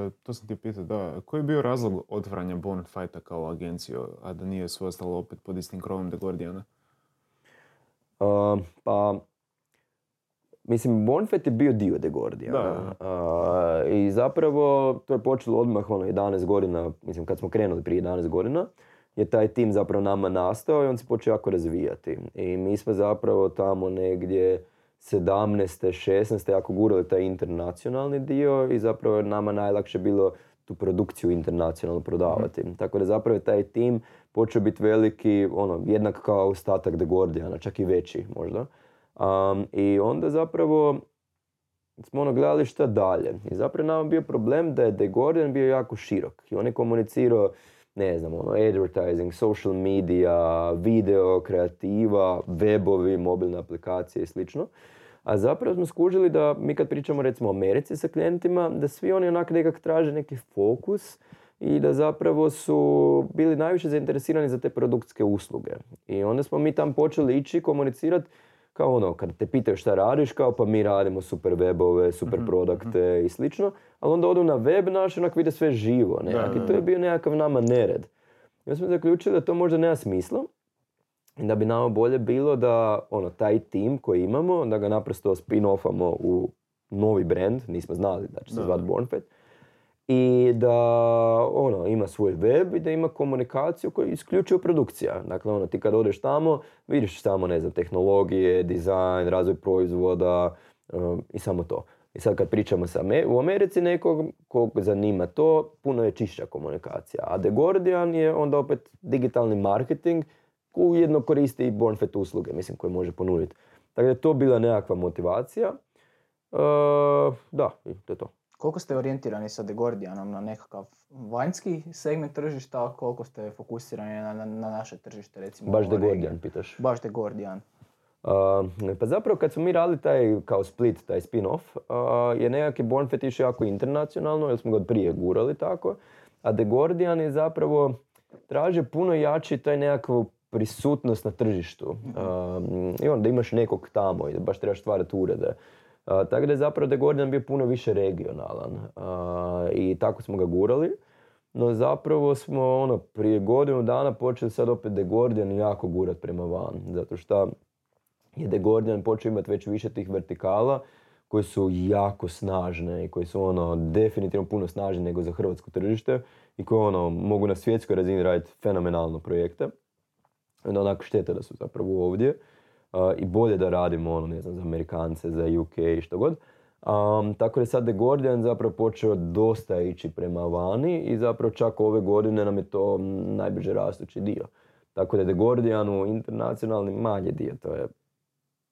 e, to sam ti pitao, da. Koji je bio razlog otvaranja Bonfajta kao agenciju, a da nije sve ostalo opet pod istim krovom The Guardiana? Uh, pa, mislim, Bonfet je bio dio The Guardiana. Uh, I zapravo to je počelo odmah ono 11 godina, mislim kad smo krenuli prije 11 godina, je taj tim zapravo nama nastao i on se počeo jako razvijati. I mi smo zapravo tamo negdje 17. 16. jako gurali taj internacionalni dio i zapravo je nama najlakše bilo tu produkciju internacionalno prodavati. mm Tako da zapravo je taj tim počeo biti veliki, ono, jednak kao ostatak The Guardiana, čak i veći možda. Um, I onda zapravo smo ono gledali šta dalje. I zapravo nam bio problem da je The Guardian bio jako širok. I on je komunicirao, ne znam, ono, advertising, social media, video, kreativa, webovi, mobilne aplikacije i slično. A zapravo smo skužili da mi kad pričamo recimo o Americi sa klijentima, da svi oni onak nekak traže neki fokus i da zapravo su bili najviše zainteresirani za te produktske usluge. I onda smo mi tam počeli ići komunicirati kao ono, kad te pitaju šta radiš, kao pa mi radimo super webove, super mm produkte i slično, ali onda odu na web naš onak vide sve živo, nekak, i to je bio nekakav nama nered. I onda smo zaključili da to možda nema smisla, da bi nama bolje bilo da ono, taj tim koji imamo, da ga naprosto spin-offamo u novi brand, nismo znali da će se zvati Bornfed, i da ono, ima svoj web i da ima komunikaciju koja je produkcija. Dakle, ono, ti kad odeš tamo, vidiš samo, ne znam, tehnologije, dizajn, razvoj proizvoda um, i samo to. I sad kad pričamo sa u Americi nekog kog zanima to, puno je čišća komunikacija. A The Guardian je onda opet digitalni marketing ko ujedno koristi i Bonfet usluge, mislim, koje može ponuditi. Tako da je to bila nekakva motivacija. E, da, to je to. Koliko ste orijentirani sa The Guardianom na nekakav vanjski segment tržišta, a koliko ste fokusirani na, na, na naše tržište, recimo? Baš The regije? Guardian pitaš. Baš The Guardian. Uh, pa zapravo kad smo mi radili taj kao split, taj spin-off, uh, je nekakvi Bonfet išao jako internacionalno, jer smo ga od prije gurali tako, a The Guardian je zapravo traže puno jači taj nekakvu prisutnost na tržištu. Um, I onda imaš nekog tamo i baš trebaš stvarati urede. Tako da je zapravo The Guardian bio puno više regionalan i tako smo ga gurali. No zapravo smo ono, prije godinu dana počeli sad opet The Guardian jako gurat prema van. Zato što je The Guardian počeo imati već više tih vertikala koje su jako snažne i koje su ono definitivno puno snažnije nego za hrvatsko tržište i koje ono mogu na svjetskoj razini raditi fenomenalno projekte. Onda onako šteta da su zapravo ovdje i bolje da radimo ono, ne znam, za Amerikance, za UK i što god. Um, tako da sad The Guardian zapravo počeo dosta ići prema vani i zapravo čak ove godine nam je to najbrže rastući dio. Tako da The Guardian u internacionalni manji dio, to je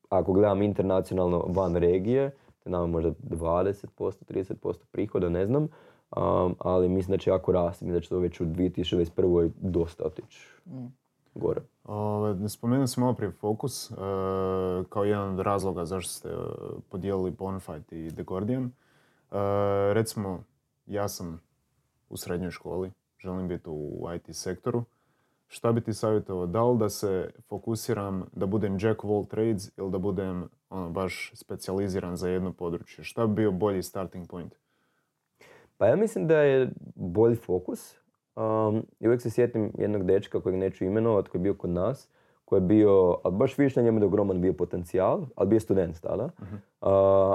ako gledam internacionalno van regije, to je nama možda 20%, 30% prihoda, ne znam, um, ali mislim da će jako rasti, mislim da će to već u 2021. dosta otići gore. Ove, spomenuli smo malo prije Focus e, kao jedan od razloga zašto ste e, podijelili Bonfight i The Guardian. E, recimo, ja sam u srednjoj školi, želim biti u IT sektoru. Šta bi ti savjetovao? Da li da se fokusiram da budem jack of all trades ili da budem ono, baš specijaliziran za jedno područje? Šta bi bio bolji starting point? Pa ja mislim da je bolji fokus. Um, I uvijek se sjetim jednog dečka kojeg neću imenovati, koji je bio kod nas, koji je bio, ali baš vidiš na njemu da je ogroman bio potencijal, ali bio je student tada. Uh,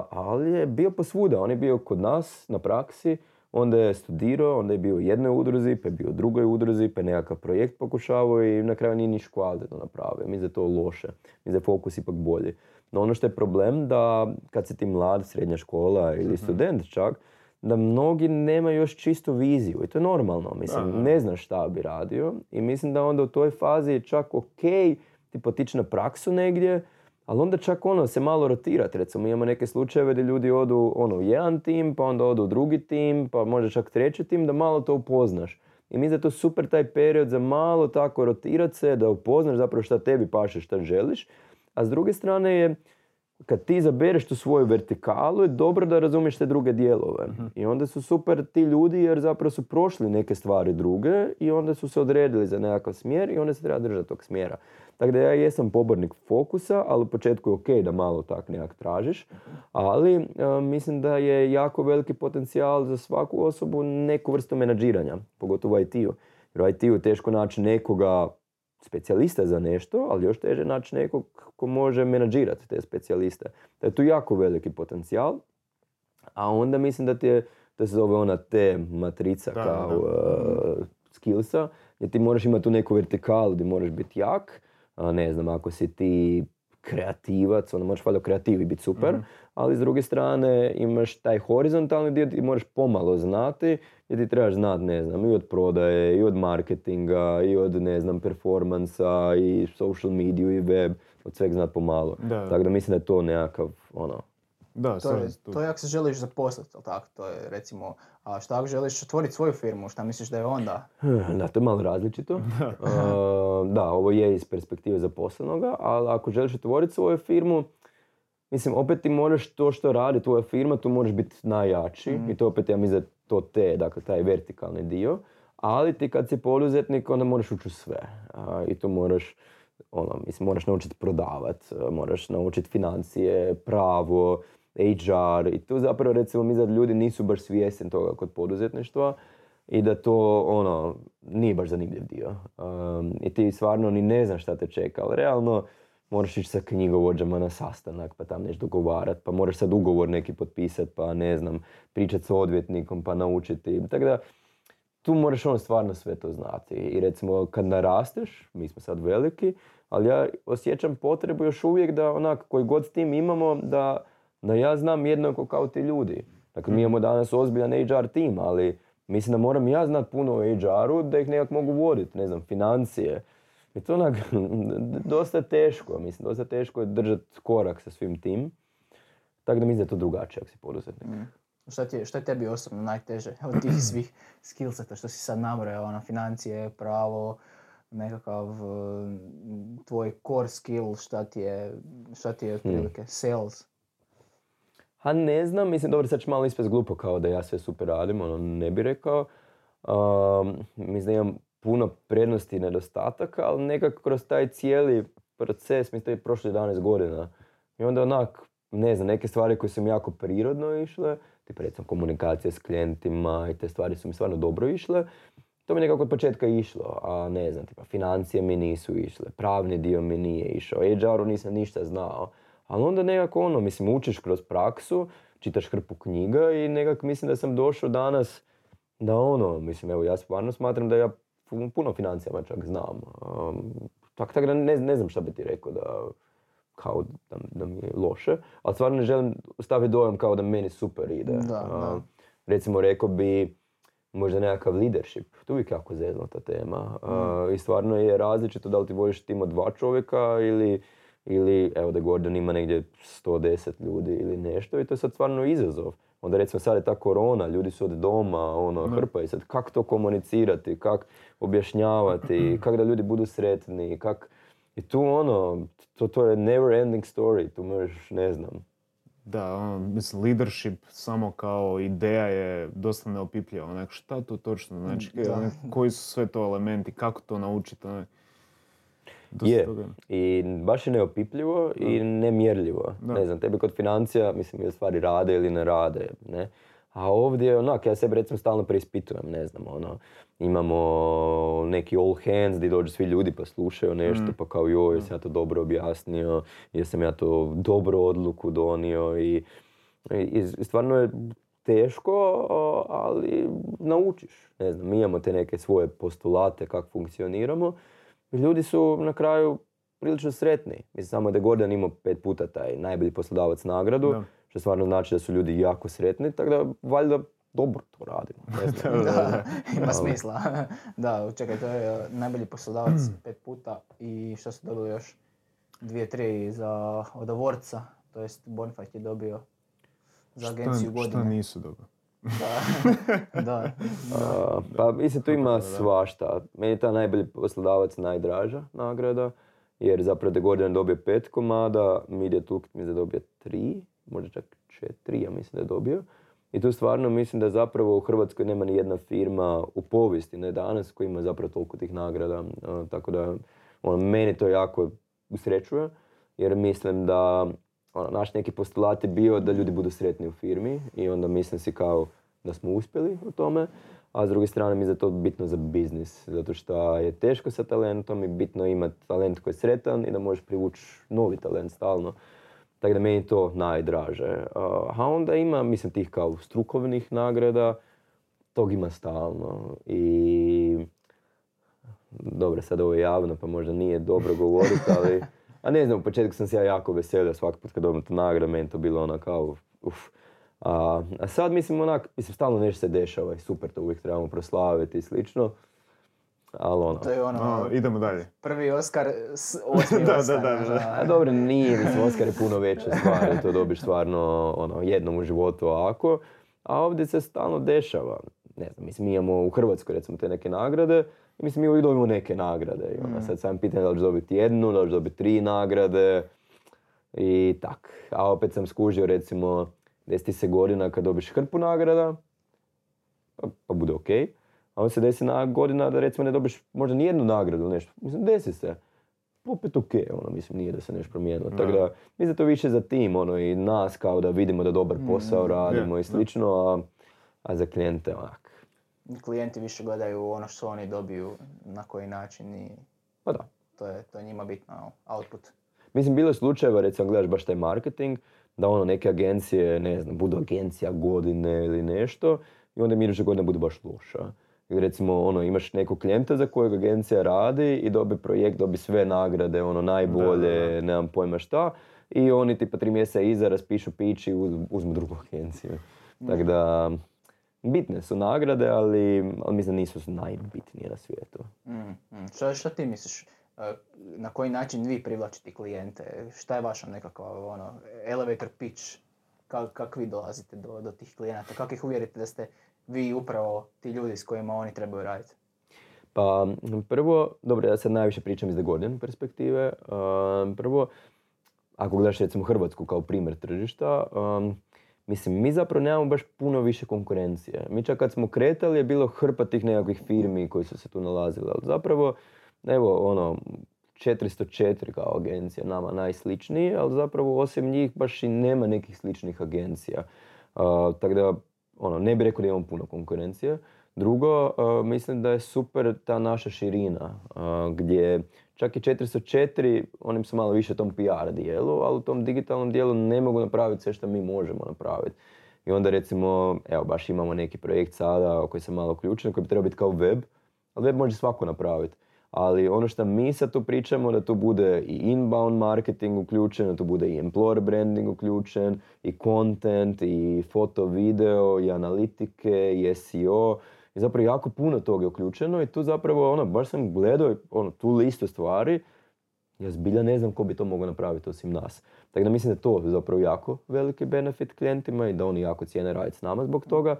ali je bio posvuda, on je bio kod nas na praksi, onda je studirao, onda je bio u jednoj udruzi, pa je bio u drugoj udruzi, pa je nekakav projekt pokušavao i na kraju nije niš kvalitetno napravio. Mislim da je to loše, mislim da je fokus ipak bolji. No ono što je problem da kad si ti mlad, srednja škola ili student čak, da mnogi nemaju još čistu viziju i to je normalno, mislim, Da, da. ne znaš šta bi radio i mislim da onda u toj fazi je čak ok ti potići na praksu negdje, ali onda čak ono se malo rotirati, recimo imamo neke slučajeve gdje ljudi odu ono, u jedan tim, pa onda odu u drugi tim, pa možda čak treći tim, da malo to upoznaš. I mislim da je to super taj period za malo tako rotirati se, da upoznaš zapravo šta tebi paše, šta želiš, a s druge strane je kad ti izabereš tu svoju vertikalu je dobro da razumiješ te druge dijelove. I onda su super ti ljudi jer zapravo su prošli neke stvari druge i onda su se odredili za nekakav smjer i onda se treba držati tog smjera. Tako da ja jesam pobornik fokusa, ali u početku je ok da malo tak nekak tražiš, ali e, mislim da je jako veliki potencijal za svaku osobu neku vrstu menadžiranja, pogotovo u IT-u. Jer u IT-u je teško naći nekoga specijalista za nešto, ali još teže naći nekog ko može menadžirati te specijaliste. Da je tu jako veliki potencijal, a onda mislim da ti je, to se zove ona T matrica Da, kao da. uh, skillsa, gdje ti moraš imati tu neku vertikalu gdje moraš biti jak, a ne znam, ako si ti kreativac, onda možeš valjda kreativi biti super, ali s druge strane imaš taj horizontalni dio gdje moraš pomalo znati, gdje ti trebaš znati, ne znam, i od prodaje, i od marketinga, i od, ne znam, performansa, i social mediju, i web, od sveg znati pomalo. Da. Tako da mislim da je to nekakav, ono, Da, To je, to je ako se želiš zaposliti, jel tako? To je recimo, a šta ako želiš otvoriti svoju firmu, šta misliš da je onda? Da, to je malo različito. Uh, da, ovo je iz perspektive zaposlenoga, ali ako želiš otvoriti svoju firmu, mislim, opet ti moraš to što radi tvoja firma, tu moraš biti najjači i to opet ja mislim da to te, dakle taj vertikalni dio. Ali ti kad si poduzetnik, onda moraš ući u sve. A, I tu moraš, ono, mislim, moraš naučiti prodavat, moraš naučiti financije, pravo, HR i tu zapravo recimo mi da ljudi nisu baš svjesni toga kod poduzetništva i da to ono nije baš zanimljiv dio. Um, I ti stvarno ni ne znaš šta te čeka, ali realno moraš ići sa knjigovođama na sastanak, pa tam nešto dogovarat, pa moraš sad ugovor neki potpisat, pa ne znam, pričat s odvjetnikom, pa naučiti. Tako da, tu moraš ono stvarno sve to znati. I recimo kad narasteš, mi smo sad veliki, ali ja osjećam potrebu još uvijek da onak koji god tim imamo, da, da ja znam jednako kao ti ljudi. Dakle, mi imamo danas ozbiljan HR tim, ali mislim da moram ja znat puno o HR-u da ih nekak mogu voditi, ne znam, financije, I to onak, dosta teško, mislim, dosta teško je držati korak sa svim tim. Tako da mislim da je to drugačije ako si poduzetnik. Mm. Šta, ti je, šta je tebi osobno najteže od tih svih skillseta što si sad nabrojao, ono, financije, pravo, nekakav uh, tvoj core skill, šta ti je, šta ti je otprilike, sales? Ha ne znam, mislim, dobro, sad ću malo ispast glupo kao da ja sve super radim, ono, ne bi rekao. Um, mislim da imam puno prednosti i nedostataka, ali nekako kroz taj cijeli proces, mislim da je prošlo 11 godina. I onda onak, ne znam, neke stvari koje su mi jako prirodno išle, tipa recimo komunikacija s klijentima i te stvari su mi stvarno dobro išle, to mi nekako od početka išlo, a ne znam, tipa financije mi nisu išle, pravni dio mi nije išao, HR-u nisam ništa znao, ali onda nekako ono, mislim, učiš kroz praksu, čitaš hrpu knjiga i nekako mislim da sam došao danas da ono, mislim, evo ja stvarno smatram da ja puno financijama čak znam. Um, tako tak da ne, ne znam šta bi ti rekao da kao da, da mi je loše, ali stvarno ne želim staviti dojam kao da meni super ide. Da, da. Um, recimo rekao bi možda nekakav leadership, to je uvijek jako ta tema. Uh, I stvarno je različito da li ti voliš tim od dva čovjeka ili, ili evo da Gordon ima negdje 110 ljudi ili nešto i to je sad stvarno izazov. Onda recimo sad je ta korona, ljudi su od doma, ono, hrpa i sad kako to komunicirati, kako objašnjavati, kako da ljudi budu sretni, kak... I tu ono, to, to je never ending story, tu možeš, ne znam. Da, ono, mislim, leadership samo kao ideja je dosta neopipljiva. Onak, šta to točno znači? Onak, koji su sve to elementi, kako to naučiti? Onak, je, i baš je neopipljivo da. i nemjerljivo. Da. Ne znam, tebi kod financija, mislim, je stvari rade ili ne rade, ne? A ovdje, onak, ja sebe recimo stalno preispitujem, ne znam, ono, imamo neki all hands gdje dođu svi ljudi pa slušaju nešto, mm. pa kao joj, jesam ja to dobro objasnio, jesam ja to dobro odluku donio i, i, i stvarno je teško, ali naučiš. Ne znam, mi imamo te neke svoje postulate kako funkcioniramo ljudi su na kraju prilično sretni. Mislim samo da je Gordon imao pet puta taj najbolji poslodavac nagradu, da. što stvarno znači da su ljudi jako sretni, tako da valjda dobro to radimo. da, ima smisla. da, čekaj, to je uh, najbolji poslodavac pet puta i što su dobili još? Dvije, tri za od avorca, to jest Bonfight je dobio za agenciju godine. Šta nisu dobili? Da, da. pa mislim, tu ima svašta. Meni je ta najbolji poslodavac najdraža nagrada, jer zapravo da Gordon dobije pet komada, Media Toolkit mi da dobije tri, možda čak četiri, ja mislim da je dobio. I tu stvarno mislim da zapravo u Hrvatskoj nema ni jedna firma u povijesti, ne danas, koja ima zapravo toliko tih nagrada. tako da, ono, meni to jako usrećuje, jer mislim da ono, naš neki postulat je bio da ljudi budu sretni u firmi i onda mislim si kao da smo uspjeli u tome, a s druge strane mi je to bitno za biznis, zato što je teško sa talentom i bitno imati talent koji je sretan i da možeš privući novi talent stalno. Tako da meni to najdraže. A onda ima, mislim, tih kao strukovnih nagrada, tog ima stalno. I dobro, sad ovo je javno pa možda nije dobro govoriti, ali a ne znam, u početku sam se ja jako veselio svaki put kad dobim tu nagradu, meni to bilo ono kao, uf. A, a sad mislim onak, mislim stalno nešto se dešava i super, to uvijek trebamo proslaviti i slično. Ali ono... To je ono... idemo dalje. Prvi Oscar, osmi da, Oscar. Da, da, da. A dobro, nije, mislim, Oscar je puno veća stvar to dobiš stvarno ono, jednom u životu ovako. A ovdje se stalno dešava. Ne znam, mislim, mi imamo u Hrvatskoj recimo te neke nagrade, i mislim, mi uvijek dobimo neke nagrade. I onda mm. sad sam pitan da li ću dobiti jednu, da li ću dobiti tri nagrade. I tak. A opet sam skužio recimo desi se godina kad dobiš hrpu nagrada, pa, bude ok. A onda se desi na godina da recimo ne dobiš možda ni jednu nagradu nešto. Mislim, desi se. Opet ok, ono, mislim, nije da se nešto promijenilo. Tako da, mislim to više za tim, ono, i nas kao da vidimo da dobar mm, posao radimo i slično, a, a za klijente onak klijenti više gledaju ono što oni dobiju, na koji način i pa da. to, je, to je njima bitno, output. Mislim, bilo je slučajeva, recimo, gledaš baš taj marketing, da ono neke agencije, ne znam, budu agencija godine ili nešto i onda mi iduće godine budu baš loša. Ili recimo, ono, imaš nekog klijenta za kojeg agencija radi i dobi projekt, dobi sve nagrade, ono, najbolje, da, nemam pojma šta. I oni tipa tri mjeseca iza raspišu pići i uzmu drugu agenciju. Tako da, bitne su nagrade, ali, ali mislim da nisu najbitnije na svijetu. Mm, mm. Šta, šta ti misliš? e, na koji način vi privlačite klijente? Šta je vaša nekakva ono, elevator pitch? Kako kak vi dolazite do, do tih klijenata? Kako ih uvjerite da ste vi upravo ti ljudi s kojima oni trebaju raditi? Pa prvo, dobro, ja sad najviše pričam iz The Guardian perspektive. Um, prvo, ako gledaš recimo Hrvatsku kao primjer tržišta, um, mislim, mi zapravo nemamo baš puno više konkurencije. Mi čak kad smo kretali je bilo hrpa tih nekakvih firmi koji su se tu nalazili, ali zapravo, evo, ono, 404 kao agencija nama najsličniji, ali zapravo osim njih baš i nema nekih sličnih agencija. Uh, tako da, ono, ne bih rekao da imamo puno konkurencije. Drugo, uh, mislim da je super ta naša širina, uh, gdje čak i 404, onim su malo više tom PR dijelu, ali u tom digitalnom dijelu ne mogu napraviti sve što mi možemo napraviti. I onda recimo, evo baš imamo neki projekt sada koji sam malo uključen, koji bi trebao biti kao web, ali web može svako napraviti. Ali ono što mi sad tu pričamo, da tu bude i inbound marketing uključen, da tu bude i employer branding uključen, i content, i foto, video, i analitike, i SEO. I zapravo jako puno toga je uključeno i tu zapravo, ono, baš sam gledao ono, tu listu stvari, ja zbilja ne znam ko bi to mogao napraviti osim nas. Tako da mislim da je to zapravo jako veliki benefit klijentima i da oni jako cijene raditi s nama zbog toga.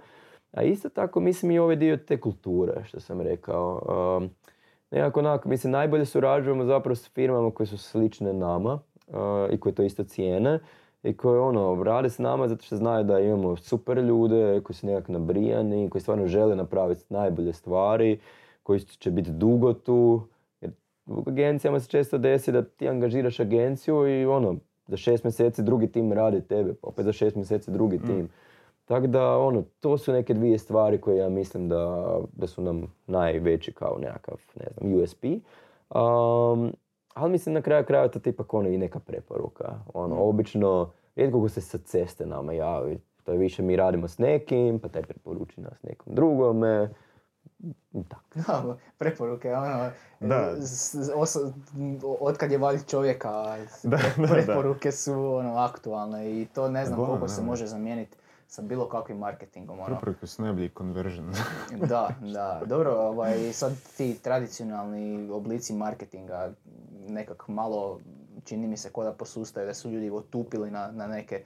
A isto tako mislim i ovaj dio te kulture, što sam rekao. Um, nekako onako, mislim, najbolje surađujemo zapravo s firmama koje su slične nama uh, i koje to isto cijene i koji ono, rade s nama zato što znaju da imamo super ljude koji su nekako nabrijani, koji stvarno žele napraviti najbolje stvari, koji će biti dugo tu. Jer u agencijama se često desi da ti angažiraš agenciju i ono, za šest mjeseci drugi tim radi tebe, pa opet za šest mjeseci drugi Mm. tim. Tako da, ono, to su neke dvije stvari koje ja mislim da, da su nam najveći kao nekakav, ne znam, USP. Um, ali mislim na kraju kraja to tipak ono i neka preporuka. Ono, obično, rijetko ko se sa ceste nama javi. To je više mi radimo s nekim, pa taj preporuči nas nekom drugome. I tako. Da, preporuke, ono, Da. oso- otkad je valj čovjeka, Da, da, da. preporuke su ono, aktualne i to ne znam Bome, koliko se da. može zamijeniti sa bilo kakvim marketingom. Ono. Preporuke su najbolji conversion. Da, da. Dobro, ovaj, sad ti tradicionalni oblici marketinga nekak malo čini mi se ko da posustaju, da su ljudi otupili na, na neke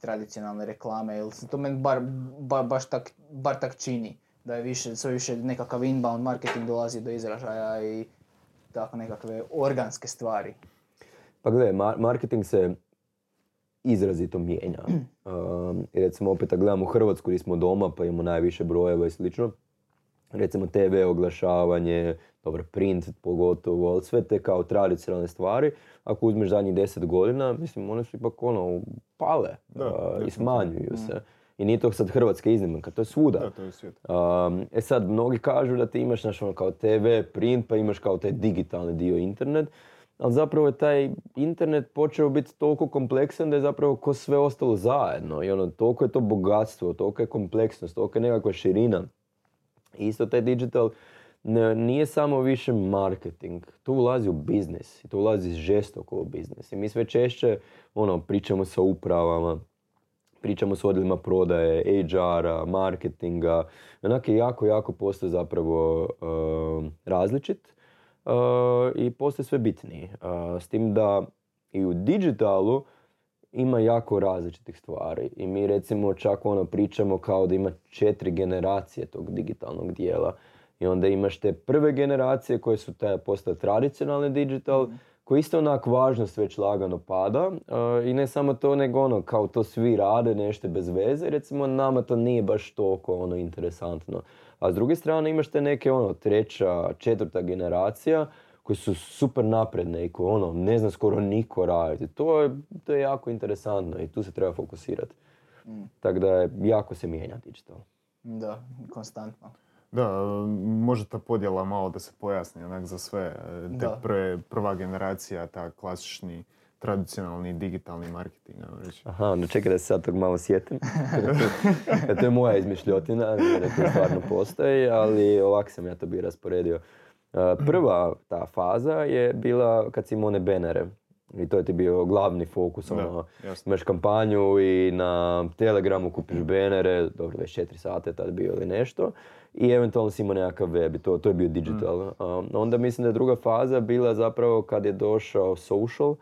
tradicionalne reklame, ili se to meni bar, ba- baš tak, bar tak čini, da je više, sve više nekakav inbound marketing dolazi do izražaja i tako nekakve organske stvari. Pa gledaj, mar- marketing se izrazito mijenja. Um, i recimo opet gledamo Hrvatsku gdje smo doma pa imamo najviše brojeva i slično. Recimo TV oglašavanje, dobro print pogotovo, ali sve te kao tradicionalne stvari. Ako uzmeš zadnjih deset godina, mislim one su ipak ono pale Da, uh, i smanjuju se. I nije to sad Hrvatska iznimka, to je svuda. Da, to je svijet. Um, e sad, mnogi kažu da ti imaš naš ono kao TV, print, pa imaš kao taj digitalni dio internet, ali zapravo je taj internet počeo biti toliko kompleksan da je zapravo ko sve ostalo zajedno i ono, toliko je to bogatstvo, toliko je kompleksnost, toliko je nekakva širina. Isto taj digital ne- nije samo više marketing, tu ulazi u biznis i tu ulazi žestoko u biznis. I mi sve češće ono, pričamo sa upravama, pričamo s odjelima prodaje, HR-a, marketinga, onak je jako, jako postoje zapravo um, različit uh, i postoje sve bitniji. S tim da i u digitalu ima jako različitih stvari. I mi recimo čak ono pričamo kao da ima četiri generacije tog digitalnog dijela. I onda imaš te prve generacije koje su te postale tradicionalni digital koji isto onak važnost već lagano pada i ne samo to nego ono kao to svi rade nešto bez veze. Recimo nama to nije baš toliko ono interesantno a s druge strane imaš te neke ono treća, četvrta generacija koji su super napredne i koje ono ne zna skoro niko raditi. To je, to je jako interesantno i tu se treba fokusirati. Tako da je, jako se mijenja digital. Da, konstantno. Da, može ta podjela malo da se pojasni onak za sve. Te Da. prve, prva generacija, ta klasični, tradicionalni digitalni marketing, ajmo reći. Aha, onda čekaj da se sad tog malo sjetim. to je moja izmišljotina, jer to stvarno postoji, ali ovako sam ja to bi rasporedio. Uh, Prva ta faza je bila kad si imao one benere. I to je ti bio glavni fokus, Da, ono, imaš kampanju i na Telegramu kupiš benere, dobro 24 sata je tad bio ili nešto, i eventualno si imao nekakav web i to, to je bio digital. Mm. Um, onda mislim da je druga faza bila zapravo kad je došao social,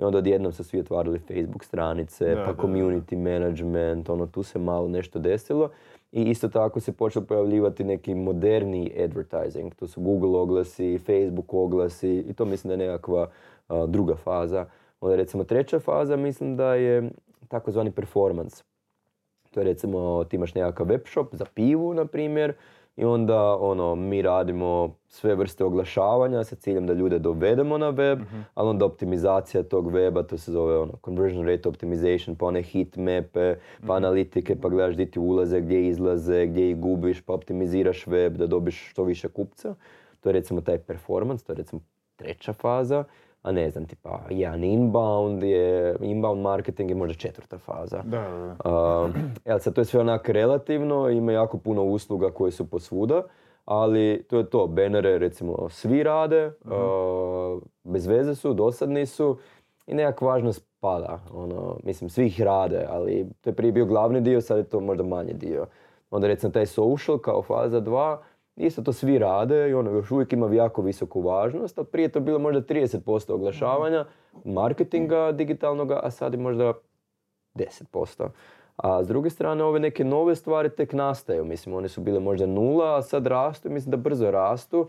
i onda odjednom su svi otvarali Facebook stranice, Da, pa da, da. community management, ono tu se malo nešto desilo. I isto tako se počeo pojavljivati neki moderni advertising, to su Google oglasi, Facebook oglasi i to mislim da je nekakva a, druga faza. Onda recimo treća faza mislim da je takozvani performance. To je recimo ti imaš nekakav web shop za pivu na primjer i onda ono mi radimo sve vrste oglašavanja sa ciljem da ljude dovedemo na web, ali onda optimizacija tog weba, to se zove ono conversion rate optimization, pa one heat mape, pa analitike, pa gledaš gdje ti ulaze, gdje izlaze, gdje ih gubiš, pa optimiziraš web da dobiš što više kupca. To je recimo taj performance, to je recimo treća faza. A ne znam, tipa, jedan inbound je, inbound marketing je možda četvrta faza. Da, da, da. Uh, jel sad to je sve onak relativno, ima jako puno usluga koje su posvuda, ali to je to, benere recimo svi rade, uh, bez veze su, dosadni su i nekak važnost pada, ono, mislim svi ih rade, ali to je prije bio glavni dio, sad je to možda manji dio. Onda recimo taj social kao faza 2, isto to svi rade i ono još uvijek ima jako visoku važnost, ali prije je to bilo možda 30% oglašavanja, marketinga digitalnoga, a sad je možda 10%. A s druge strane, ove neke nove stvari tek nastaju. Mislim, one su bile možda nula, a sad rastu i mislim da brzo rastu.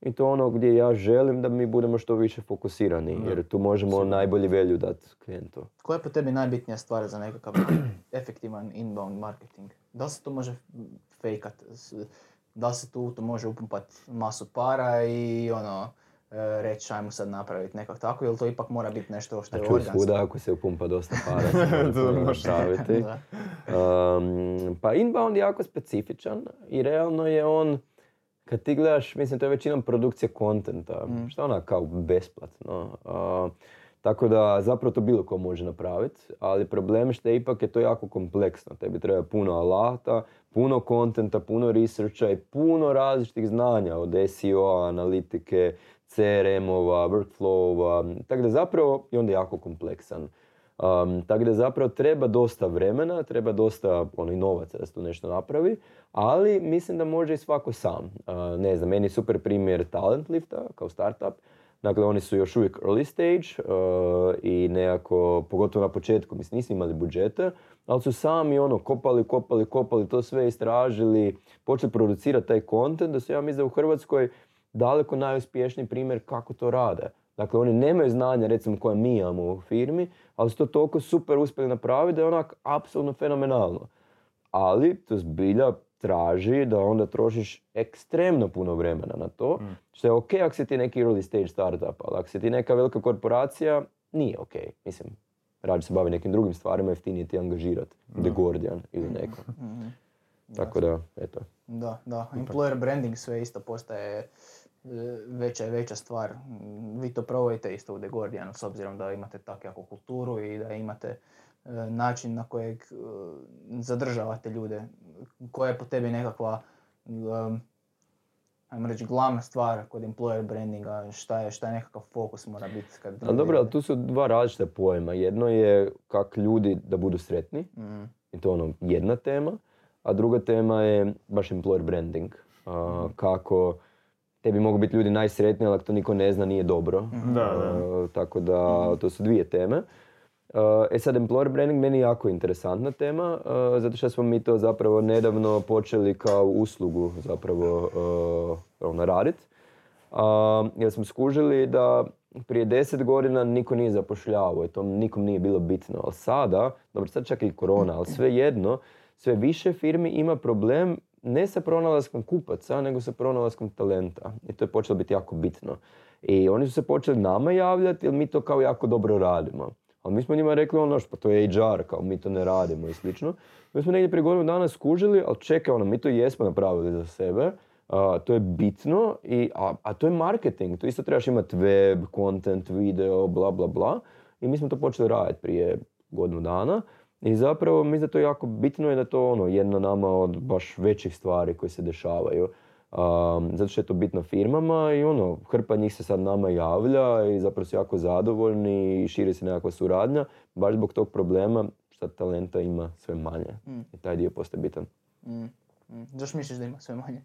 I to ono gdje ja želim da mi budemo što više fokusirani, jer tu možemo najbolji value dati klijentu. Koja je po tebi najbitnija stvar za nekakav efektivan inbound marketing? Da li se to može fejkat? Da se tu to može upumpat masu para i ono, e, reći ajmo sad napraviti nekak tako, ili to ipak mora biti nešto što je čuj organsko? svuda ako se upumpa dosta para, To može. napraviti. Um, pa inbound je jako specifičan i realno je on, kad ti gledaš, mislim to je većinom produkcija kontenta, što je ona kao besplatno. Uh, tako da zapravo to bilo ko može napraviti, ali problem što je ipak je to jako kompleksno. Tebi treba puno alata, puno kontenta, puno researcha i puno različitih znanja od SEO, analitike, CRM-ova, workflow-ova, tako da zapravo je onda jako kompleksan. Um, tako da zapravo treba dosta vremena, treba dosta ono, i novaca da se tu nešto napravi, ali mislim da može i svako sam. Uh, ne znam, meni super primjer Talent Lifta kao startup. Dakle, oni su još uvijek early stage uh, i nekako, pogotovo na početku, mislim, nisu imali budžete, ali su sami ono, kopali, kopali, kopali, to sve istražili, počeli producirati taj content, da su ja mislim u Hrvatskoj daleko najuspješniji primjer kako to rade. Dakle, oni nemaju znanja, recimo, koje mi imamo u firmi, ali su to toliko super uspjeli napraviti da je onak apsolutno fenomenalno. Ali to zbilja traži da onda trošiš ekstremno puno vremena na to, što je ok ako si ti neki early stage startup, ali ako si ti neka velika korporacija, nije ok. Mislim, rađe se bavi nekim drugim stvarima, jeftinije ti angažirati. The Guardian ili neko. Tako da, eto. Da, da. Employer branding sve isto postaje e, veća i veća stvar. Mm, Vi to provodite isto u The Guardianu s obzirom da imate jako kulturu i da imate način na kojeg e, zadržavate ljude. Koja je po tebi nekakva um, ajmo reći, glavna stvar kod employer brandinga, šta je, šta je nekakav fokus mora biti kad... Ali dobro, ali tu su dva različita pojma. Jedno je kak ljudi da budu sretni, Mm, i to je ono jedna tema, a druga tema je baš employer branding. A, kako tebi mogu biti ljudi najsretniji, ali ako to niko ne zna, nije dobro. Da, da. A, tako da, to su dvije teme. A, E sad, employer branding meni je jako interesantna tema, a, zato što smo mi to zapravo nedavno počeli kao uslugu zapravo a, ono, raditi. Jer smo skužili da prije deset godina niko nije zapošljavao i to nikom nije bilo bitno. Ali sada, dobro sad čak i korona, ali svejedno, sve više firmi ima problem ne sa pronalaskom kupaca, nego sa pronalaskom talenta. I to je počelo biti jako bitno. I oni su se počeli nama javljati jer mi to kao jako dobro radimo. Ali mi smo njima rekli ono što pa to je HR, kao mi to ne radimo i slično. Mi smo negdje prije godinu dana skužili, ali čekaj, ono, mi to jesmo napravili za sebe. A, to je bitno, i, a, a to je marketing. Tu isto trebaš imati web, content, video, bla bla bla. I mi smo to počeli raditi prije godinu dana. I zapravo mislim da to je jako bitno i da je to ono jedna nama od baš većih stvari koje se dešavaju. Um, zato što je to bitno firmama i ono, hrpa njih se sad nama javlja i zapravo su jako zadovoljni i širi se nekakva suradnja, baš zbog tog problema što talenta ima sve manje. Mm. I taj dio postaje bitan. Mm. Mm. Zašto misliš da ima sve manje?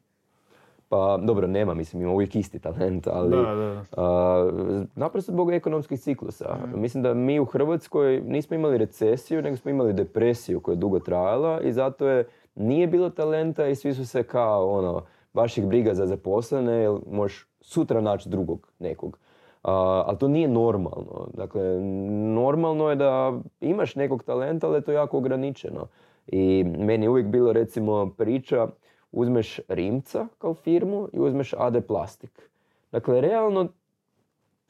Pa dobro, nema, mislim, ima uvijek isti talent, ali Da, da. a, naprosto zbog ekonomskih ciklusa. Mislim da mi u Hrvatskoj nismo imali recesiju, nego smo imali depresiju koja je dugo trajala i zato je nije bilo talenta i svi su se kao ono, baš ih briga za zaposlene, jer možeš sutra naći drugog nekog. A, ali to nije normalno. Dakle, normalno je da imaš nekog talenta, ali je to jako ograničeno. I meni je uvijek bilo recimo priča, uzmeš Rimca kao firmu i uzmeš AD Plastik. Dakle, realno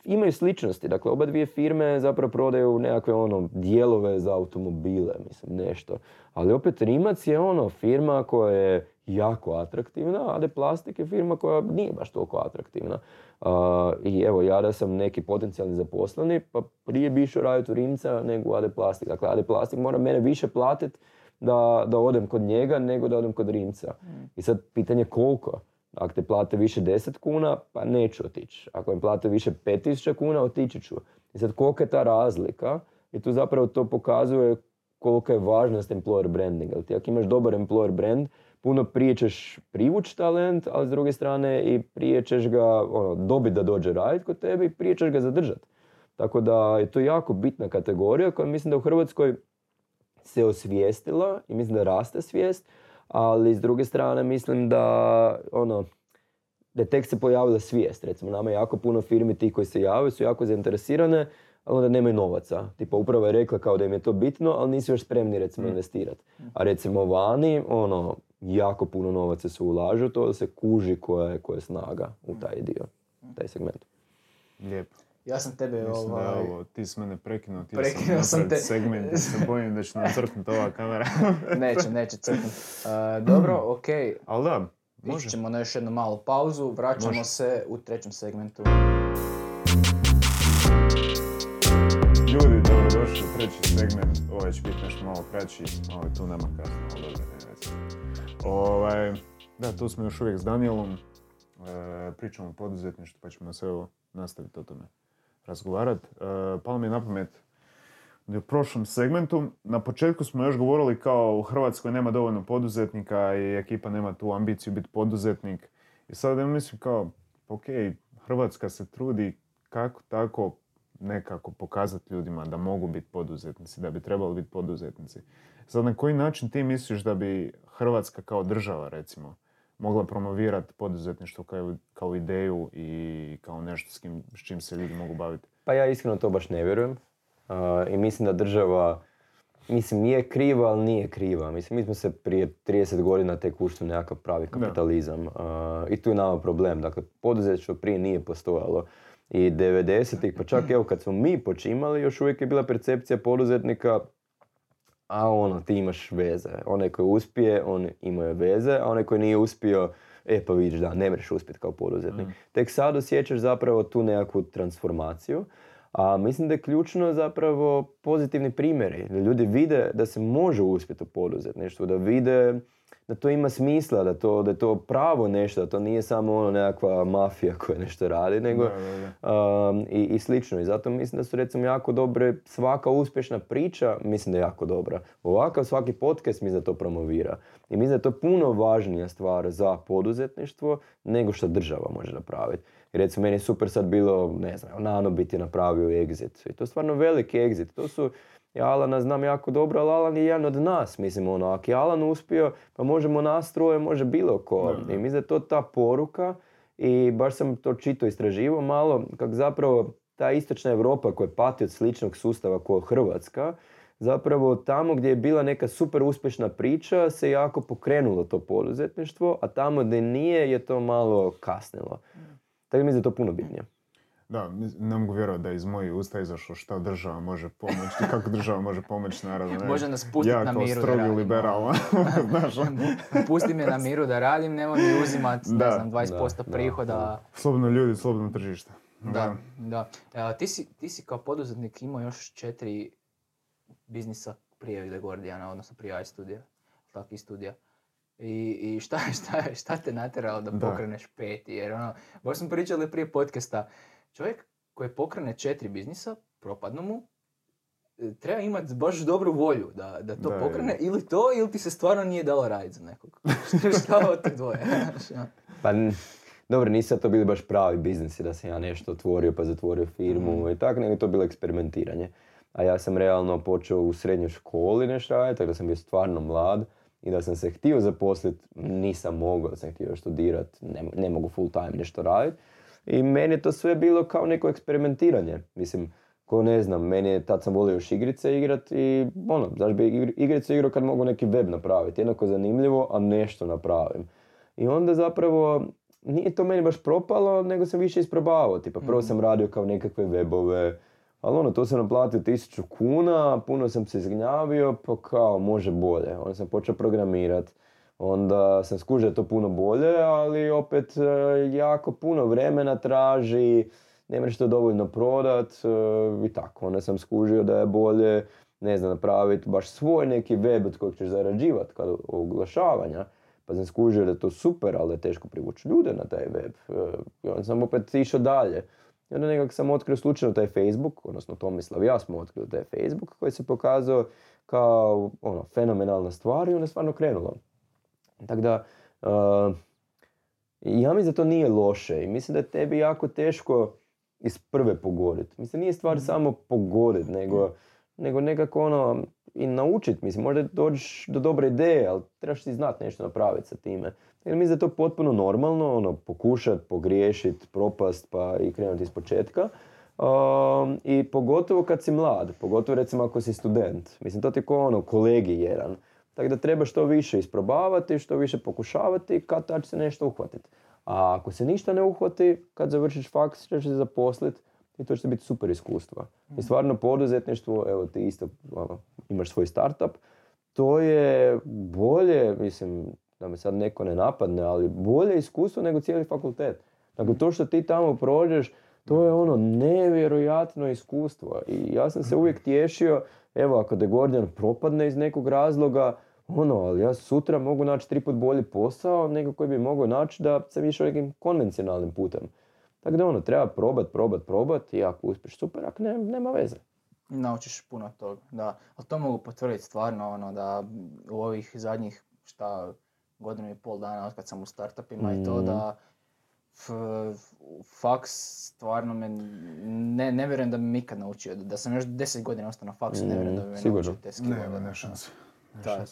imaju sličnosti. Dakle, oba dvije firme zapravo prodaju nekakve ono dijelove za automobile, mislim, nešto. Ali opet Rimac je ono firma koja je jako atraktivna, a AD Plastik je firma koja nije baš toliko atraktivna. A, I evo, ja da sam neki potencijalni zaposleni, pa prije bi išao raditi u Rimca nego u AD Plastik. Dakle, AD Plastik mora mene više platiti da, da odem kod njega nego da odem kod Rimca. I sad pitanje koliko? Ako te plate više 10 kuna, pa neću otići. Ako im plate više 5000 kuna, otići ću. I sad kolika je ta razlika? I tu zapravo to pokazuje kolika je važnost employer brandinga. Ti ako imaš dobar employer brand, puno prije ćeš privući talent, ali s druge strane i prije ćeš ga ono, dobiti da dođe raditi kod tebe i prije ćeš ga zadržati. Tako da je to jako bitna kategorija koja mislim da u Hrvatskoj se osvijestila i mislim da raste svijest, ali s druge strane mislim da ono, da je tek se pojavila svijest. Recimo, nama je jako puno firmi ti koji se javaju su jako zainteresirane, ali onda nemaju novaca. Tipa, upravo je rekla kao da im je to bitno, ali nisu još spremni recimo investirati. A recimo vani, ono, jako puno novaca se ulažu, to da se kuži koja je, koja je snaga u taj dio, taj segment. Lijepo. Ja sam tebe Mislim da ovaj... je ovo, ti si mene prekinuo, ti Prekinuo sam sam napraviti te. segment, ja se bojim da će nam crknuti ova kamera. neće, neće crknut. Uh, dobro, ok. Ali da, može. ćemo na još jednu malu pauzu. Vraćamo Može. se u trećem segmentu. Ljudi, dobrodošli u treći segment. Ovaj će biti nešto malo kraći, je tu nama kasno, ali dobro. Ovaj, da, tu smo još uvijek s Danielom. E, pričamo o poduzetništvu, pa ćemo se evo nastaviti o tome razgovarati. E, palo mi je na pamet u prošlom segmentu, na početku smo još govorili kao u Hrvatskoj nema dovoljno poduzetnika i ekipa nema tu ambiciju biti poduzetnik. I sad ja mislim kao, ok, Hrvatska se trudi kako tako nekako pokazati ljudima da mogu biti poduzetnici, da bi trebali biti poduzetnici. Sad na koji način ti misliš da bi Hrvatska kao država recimo mogla promovirati poduzetništvo kao, kao ideju i kao nešto s, kim, s čim se ljudi mogu baviti? Pa ja iskreno to baš ne vjerujem. A, I mislim da država, mislim nije kriva, ali nije kriva. Mislim, mi smo se prije 30 godina tek ušli u nekakav pravi kapitalizam. A, I tu je nama problem. Dakle, poduzetništvo prije nije postojalo. I 90-ih, pa čak evo kad smo mi počimali, još uvijek je bila percepcija poduzetnika a ono, ti imaš veze. Onaj koji uspije, on ima veze, a onaj koji nije uspio, e pa vidiš da, ne mreš uspjeti kao poduzetnik. Tek sad osjećaš zapravo tu nekakvu transformaciju. A mislim da je ključno zapravo pozitivni primjeri. Da ljudi vide da se može uspjeti u poduzetništvu, da vide da to ima smisla, da, to, da je to pravo nešto, da to nije samo ono nekakva mafija koja nešto radi, nego Da, da, da. um, i, i slično. I zato mislim da su recimo jako dobre, svaka uspješna priča, mislim da je jako dobra. Ovakav svaki podcast mislim da to promovira. I mislim da je to puno važnija stvar za poduzetništvo nego što država može napraviti. I recimo meni je super sad bilo, ne znam, Nanobit je napravio exit. I to je stvarno veliki exit. To su, ja Alana znam jako dobro, ali Alan je jedan od nas. Mislim, ono, ako je Alan uspio, pa možemo nas troje, može bilo ko. I mislim da je to ta poruka i baš sam to čito istraživao malo, kako zapravo ta istočna Europa koja pati od sličnog sustava kao Hrvatska, zapravo tamo gdje je bila neka super uspješna priča se jako pokrenulo to poduzetništvo, a tamo gdje nije je to malo kasnilo. Tako da mislim da je to puno bitnije. Da, ne mogu vjerovati da je iz mojih usta izašlo šta država može pomoći, kako država može pomoći narodu. ne? Može nas pustit ja na miru da strogi radimo. liberal, znaš. ono. Pusti me na miru da radim, nemoj mi uzimat, ne Da. znam, 20% Da, da, prihoda. Slobodno ljudi, slobodno tržište. Da, da. E, ti, si, ti si kao poduzetnik imao još četiri biznisa prije Vide Gordijana, odnosno prije iStudija, tako i studija. I, i šta, šta, šta te natjeralo da, Da. pokreneš peti? Jer ono, baš smo pričali prije podcasta, čovjek koji pokrene četiri biznisa, propadnu mu, e, treba imati baš dobru volju da, da to Da, pokrene, ili to, ili ti se stvarno nije dalo raditi za nekog. šta od tih dvoje? Ono. Pa, dobro, nisu to bili baš pravi biznisi da sam ja nešto otvorio pa zatvorio firmu i tako, nego je to bilo eksperimentiranje. A ja sam realno počeo u srednjoj školi nešto raditi, tako da sam bio stvarno mlad i da sam se htio zaposliti, nisam mogao, da sam htio študirati, ne, ne mogu full time nešto raditi. I meni je to sve bilo kao neko eksperimentiranje. Mislim, ko ne znam, meni je, tad sam volio još igrice igrat i ono, zašto bi igri- igrice igrao kad mogu neki web napraviti, jednako zanimljivo, a nešto napravim. I onda zapravo nije to meni baš propalo, nego sam više isprobavao. Tipa, prvo sam radio kao nekakve webove, ali ono, to sam naplatio tisuću kuna, puno sam se izgnjavio, pa kao, može bolje. Onda sam počeo programirat, onda sam skužio to puno bolje, ali opet e, jako puno vremena traži, ne možeš to dovoljno prodat e, i tako. Onda sam skužio da je bolje, ne znam, napraviti baš svoj neki web od kojeg ćeš zarađivati kad oglašavanja. Pa sam skužio da je to super, ali je teško privući ljude na taj web. E, I onda sam opet išao dalje. I onda nekako sam otkrio slučajno taj Facebook, odnosno Tomislav i ja smo otkrili taj Facebook koji se pokazao kao ono, fenomenalna stvar i onda je stvarno krenulo. Tako da, uh, ja mislim da to nije loše i mislim da je tebi jako teško iz prve pogoditi. Mislim, nije stvar samo pogoditi, nego, nego nekako ono, i naučiti. Mislim, možda dođeš do dobre ideje, ali trebaš ti znati nešto napraviti sa time. Jer mislim da je to potpuno normalno, ono, pokušat, pogriješit, propast, pa i krenuti iz početka. Um, I pogotovo kad si mlad, pogotovo recimo ako si student. Mislim, to ti je kao ono, kolegi jedan. Tako da treba što više isprobavati, što više pokušavati, kad tad će se nešto uhvatiti. A ako se ništa ne uhvati, kad završiš faks, ćeš se zaposliti i to će ti biti super iskustva. I stvarno poduzetništvo, evo ti isto ono, imaš svoj startup, to je bolje, mislim, da me sad neko ne napadne, ali bolje iskustvo nego cijeli fakultet. Dakle, to što ti tamo prođeš, to je ono nevjerojatno iskustvo. I ja sam se uvijek tješio, evo ako de Gordijan propadne iz nekog razloga, ono, ali ja sutra mogu naći tri put bolji posao nego koji bi mogao naći da sam išao nekim konvencionalnim putem. Tako da ono, treba probat, probat, probat i ako uspješ super, ako ne, nema veze. Naučiš puno toga, da. Ali to mogu potvrditi stvarno, ono, da u ovih zadnjih, šta, godinu i pol dana od kad sam u startupima i to Mhm. da f, faks stvarno me, ne, ne vjerujem da bi mi ikad naučio, da sam još deset godina ostao na faksu, ne vjerujem da bi me sigurno. naučio te skillove. Nema, ne znaš, šanse. Ne.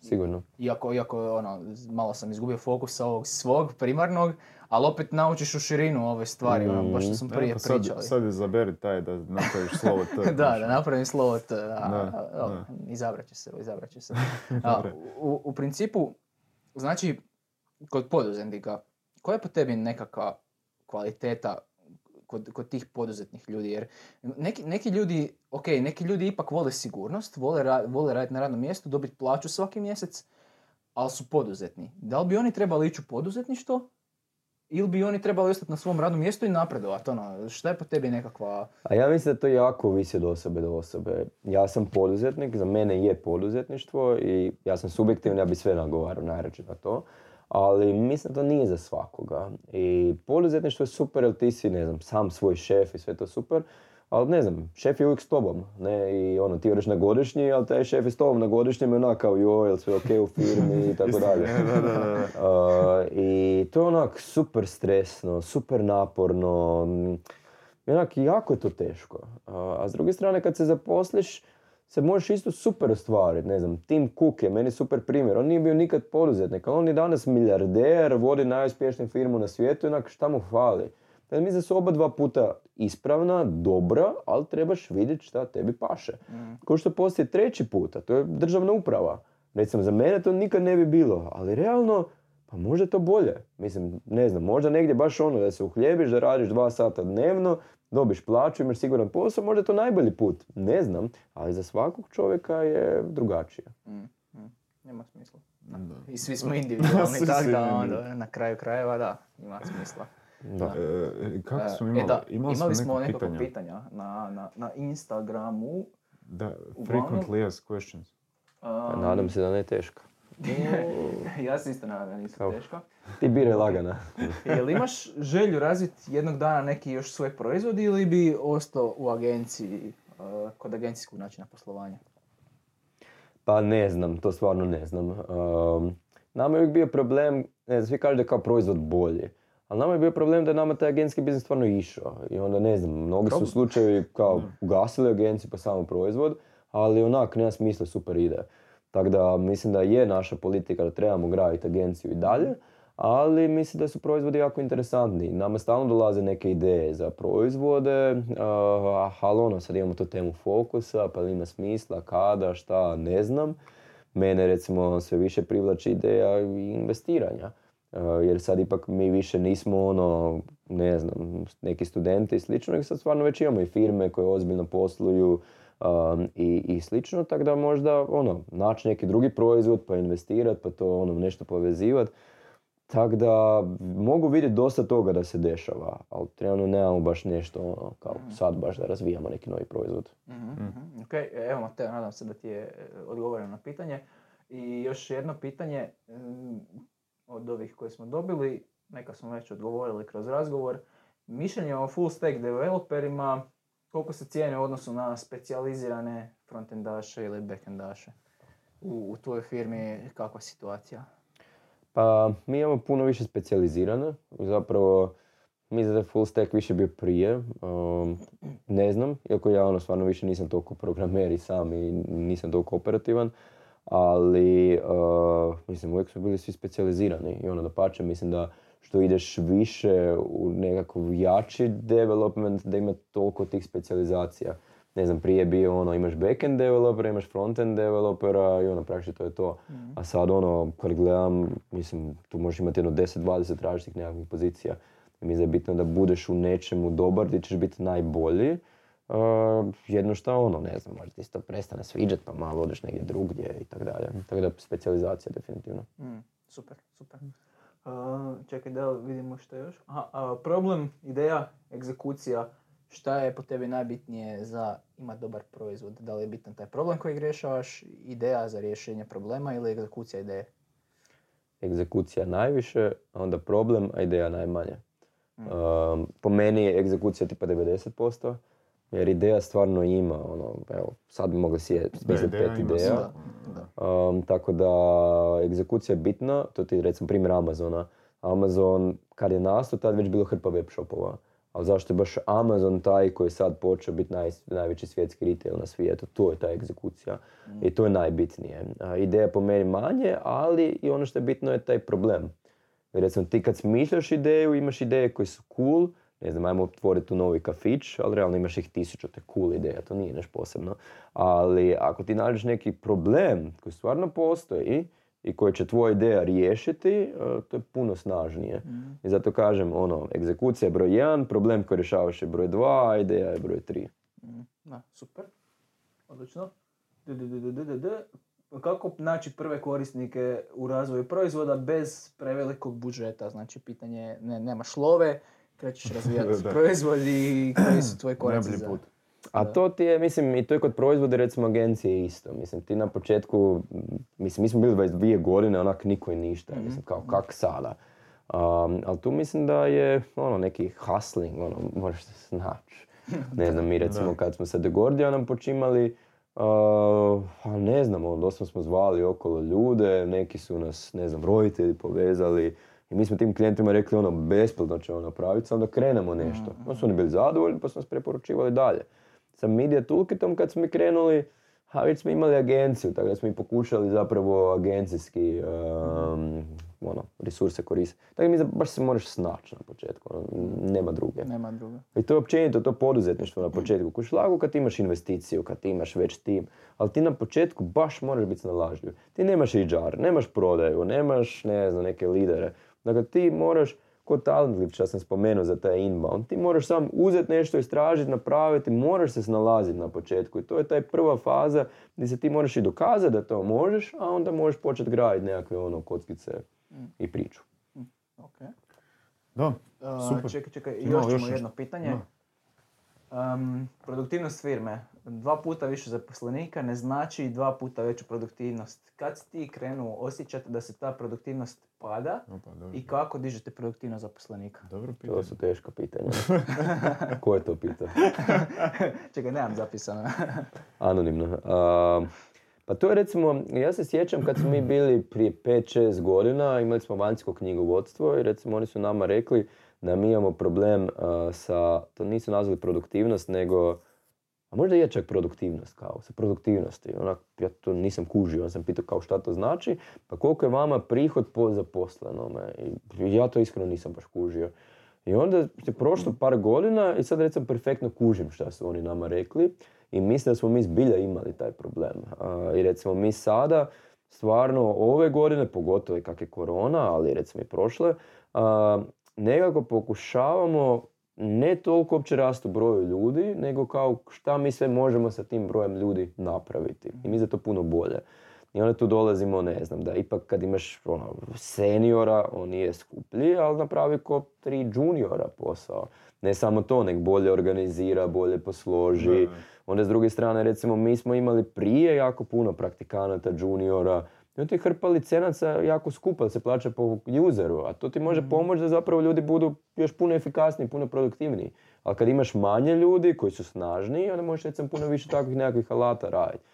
Sigurno. Iako, iako ono, malo sam izgubio fokus sa ovog svog primarnog, ali opet naučiš u širinu ove stvari, ono, baš što smo E, prije pa sad, pričali. sad izaberi taj da napraviš slovo T. da, da napravim slovo T, da, Da, a, a, da. izabrat će se, izabrat će se. A, u, u principu, znači, kod poduzetnika, koja je po tebi nekakva kvaliteta kod, kod tih poduzetnih ljudi? Jer neki, neki ljudi, ok, neki ljudi ipak vole sigurnost, vole, ra- vole raditi na radnom mjestu, dobiti plaću svaki mjesec, ali su poduzetni. Da li bi oni trebali ići u poduzetništvo ili bi oni trebali ostati na svom radnom mjestu i napredovati? Ono, šta je po tebi nekakva... A ja mislim da to jako ovisi od osobe do osobe. Ja sam poduzetnik, za mene je poduzetništvo i ja sam subjektivan, ja bi sve nagovarao najrađe na to. Ali mislim da to nije za svakoga. I poduzetništvo je super jer ti si, ne znam, sam svoj šef i sve to super. Ali ne znam, šef je uvijek s tobom, ne, i ono, ti odeš na godišnji, ali taj šef je s tobom na godišnjem i onak kao joj, jel sve ok u firmi i tako dalje. da, da, da. Uh, I to je onak super stresno, super naporno. mm, onak jako je to teško. Uh, a s druge strane kad se zaposliš se možeš isto super ostvariti. Ne znam, Tim Cook je meni super primjer. On nije bio nikad poduzetnik, ali on je danas milijarder, vodi najuspješniju firmu na svijetu i onak šta mu fali. Dakle, mislim da su oba dva puta ispravna, dobra, ali trebaš vidjeti šta tebi paše. Ko što postoji treći puta, to je državna uprava. Recimo, za mene to nikad ne bi bilo, ali realno, pa možda je to bolje. Mislim, ne znam, možda negdje baš ono da se uhljebiš, da radiš dva sata dnevno, dobiš plaću, imaš siguran posao, možda je to najbolji put. Ne znam, ali za svakog čovjeka je drugačije. Mm, mm, nema smisla. Da. I svi smo individualni, tako da onda, na kraju krajeva da, ima smisla. Da. E, kako smo E, imali? da, imali, imali smo, smo neka nekoliko pitanja. pitanja na, na, na Instagramu. Da, frequently asked questions. Um, Nadam se da ne teško. ja se isto nadam da nisu Kao. teško. Ti biraj lagana. Jel imaš želju razviti jednog dana neki još svoj proizvod ili bi ostao u agenciji, uh, kod agencijskog načina poslovanja? Pa ne znam, to stvarno ne znam. Um, nama je uvijek bio problem, ne znam, svi kažu da je kao proizvod bolji. Ali nama je bio problem da je nama taj agencijski biznis stvarno išao. I onda ne znam, mnogi su slučajevi kao ugasili agenciju pa samo proizvod, ali onak nema smisla, super ide. Tako da mislim da je naša politika da trebamo graditi agenciju i dalje, ali mislim da su proizvodi jako interesantni. Nama stalno dolaze neke ideje za proizvode, uh, ali ono, sad imamo tu temu fokusa, pa ima smisla, kada, šta, ne znam. Mene recimo sve više privlači ideja investiranja. Uh, jer sad ipak mi više nismo ono, ne znam, neki studenti i slično, nego sad stvarno već imamo i firme koje ozbiljno posluju um, i, i slično, tako da možda ono, naći neki drugi proizvod pa investirati, pa to ono nešto povezivati. Tako da mogu vidjeti dosta toga da se dešava, ali trenutno nemamo baš nešto ono, kao sad baš da razvijamo neki novi proizvod. Mhm, mhm. Ok, evo Mateo, nadam se da ti je e, odgovoreno na pitanje. I još jedno pitanje od ovih koje smo dobili, neka smo već odgovorili kroz razgovor. Mišljenje o full stack developerima, koliko se cijene u odnosu na specijalizirane frontendaše ili backendaše? U, u tvojoj firmi kakva situacija? Pa mi imamo puno više specijalizirano. Zapravo, da je full stack više bio prije. Um, ne znam, iako ja ono stvarno više nisam toliko programer i sam i nisam toliko operativan. Ali, uh, mislim, uvijek smo bili svi specijalizirani. I ono da pače, mislim da što ideš više u nekakav jači development, da ima toliko tih specijalizacija. Ne znam, prije je bio ono, imaš backend developera, imaš frontend developera i ono, praktički to je to. A sad ono, kad gledam, mislim, tu možeš imati jedno 10-20 različitih nekakvih pozicija. Mislim da je bitno da budeš u nečemu dobar, gdje ćeš biti najbolji. Uh, jedno što ono, ne znam, možda ti se to prestane sviđat pa malo odeš negdje drugdje i tako dalje. Tako da specijalizacija definitivno. Mm, super, super. Uh, čekaj da vidimo što još. Aha, problem, ideja, egzekucija, šta je po tebi najbitnije za imati dobar proizvod? Da li je bitan taj problem koji rješavaš, ideja za rješenje problema ili egzekucija ideje? Egzekucija najviše, a onda problem, a ideja najmanje. Um, po meni je egzekucija tipa 90%, jer ideja stvarno ima, ono, evo, sad bi mogli si smisliti pet ideja. sve. Da. Um, tako da egzekucija je bitna, to ti je recimo primjer Amazona. Amazon kad je nastao tad već bilo hrpa web shopova. Ali zašto je baš Amazon taj koji je sad počeo biti naj, najveći svjetski retail na svijetu? To je ta egzekucija. I to je najbitnije. A, ideja po meni manje, ali i ono što je bitno je taj problem. Jer recimo ti kad smišljaš ideju, imaš ideje koje su cool, ne znam, ajmo otvoriti tu novi kafić, ali realno imaš ih tisuću, to je cool ideja, to nije nešto posebno. Ali ako ti nađeš neki problem koji stvarno postoji i koji će tvoja ideja riješiti, eh, to je puno snažnije. I zato kažem, ono, egzekucija je broj jedan, problem koji rješavaš je broj dva, a ideja je broj tri. Mm, Da, super. Odlično. Kako naći prve korisnike u razvoju proizvoda bez prevelikog budžeta? Znači, pitanje je, ne, nemaš love, krećeš razvijati Da. proizvod i koji su tvoji koraci za... put. A to ti je, mislim, i to je kod proizvode, recimo, agencije isto. Mislim, ti na početku, mislim, mi smo bili 22 godine, onak niko i ništa. Mislim, kao, kak sada? Um, ali tu mislim da je, ono, neki hustling, ono, možeš se snaći. Ne znam, mi recimo kad smo sa The Gordianom počimali, uh, a ne znam, ono, dosta smo zvali okolo ljude, neki su nas, ne znam, roditelji povezali i mi smo tim klijentima rekli ono, besplatno ćemo napraviti, samo da krenemo nešto. Onda su oni bili zadovoljni pa su nas preporučivali dalje. Sa Media Toolkitom kad smo mi krenuli, a već smo imali agenciju, tako da smo i pokušali zapravo agencijski um, ono, resurse koristiti. Tako da mi baš se moraš snaći na početku, ono, nema druge. Nema druga. I to je općenito to poduzetništvo na početku. Kuš lagu kad imaš investiciju, kad imaš već tim, ali ti na početku baš moraš biti snalažljiv. Ti nemaš HR, nemaš prodaju, nemaš, ne znam, neke lidere. Dakle, ti moraš, kod Talentlip što sam spomenuo za taj inbound, ti moraš sam uzeti nešto, istražiti, napraviti, moraš se snalaziti na početku. I to je taj prva faza gdje se ti moraš i dokazati da to možeš, a onda možeš početi graditi nekakve ono kockice i priču. Ok. Da, Uh, super. čekaj, čekaj, još ćemo još jedno pitanje. Da. Um, produktivnost firme. Dva puta više zaposlenika ne znači dva puta veću produktivnost. Kad si ti krenuo osjećati da se ta produktivnost pada Opa, dobro. i kako dižete produktivnost zaposlenika? Dobro To pitanje. su teška pitanja. Ko je to pitao? Čekaj, nemam zapisano. Anonimno. A, pa to je recimo, ja se sjećam kad smo mi bili prije 5-6 godina, imali smo vanjsko knjigovodstvo i recimo oni su nama rekli da mi imamo problem sa, to nisu nazvali produktivnost, nego, a možda je čak produktivnost kao, sa produktivnosti. Onak, ja to nisam kužio, ja sam pitao kao šta to znači, pa koliko je vama prihod po zaposlenome. I ja to iskreno nisam baš kužio. I onda je prošlo par godina i sad recimo perfektno kužim šta su oni nama rekli i mislim da smo mi zbilja imali taj problem. I recimo mi sada stvarno ove godine, pogotovo i kak je korona, ali recimo i prošle, nekako pokušavamo ne toliko uopće rast u broju ljudi, nego kao šta mi sve možemo sa tim brojem ljudi napraviti. I mi za to puno bolje. I onda tu dolazimo, ne znam, da ipak kad imaš ono, seniora, on nije skuplji, ali napravi ko tri juniora posao. Ne samo to, nek bolje organizira, bolje posloži. Da. Onda s druge strane, recimo, mi smo imali prije jako puno praktikanata, juniora, i onda ti hrpa licenaca jako skupa da se plaća po useru, a to ti može pomoći da zapravo ljudi budu još puno efikasniji, puno produktivniji. Ali kad imaš manje ljudi koji su snažniji, onda možeš recimo puno više takvih nekakvih alata raditi.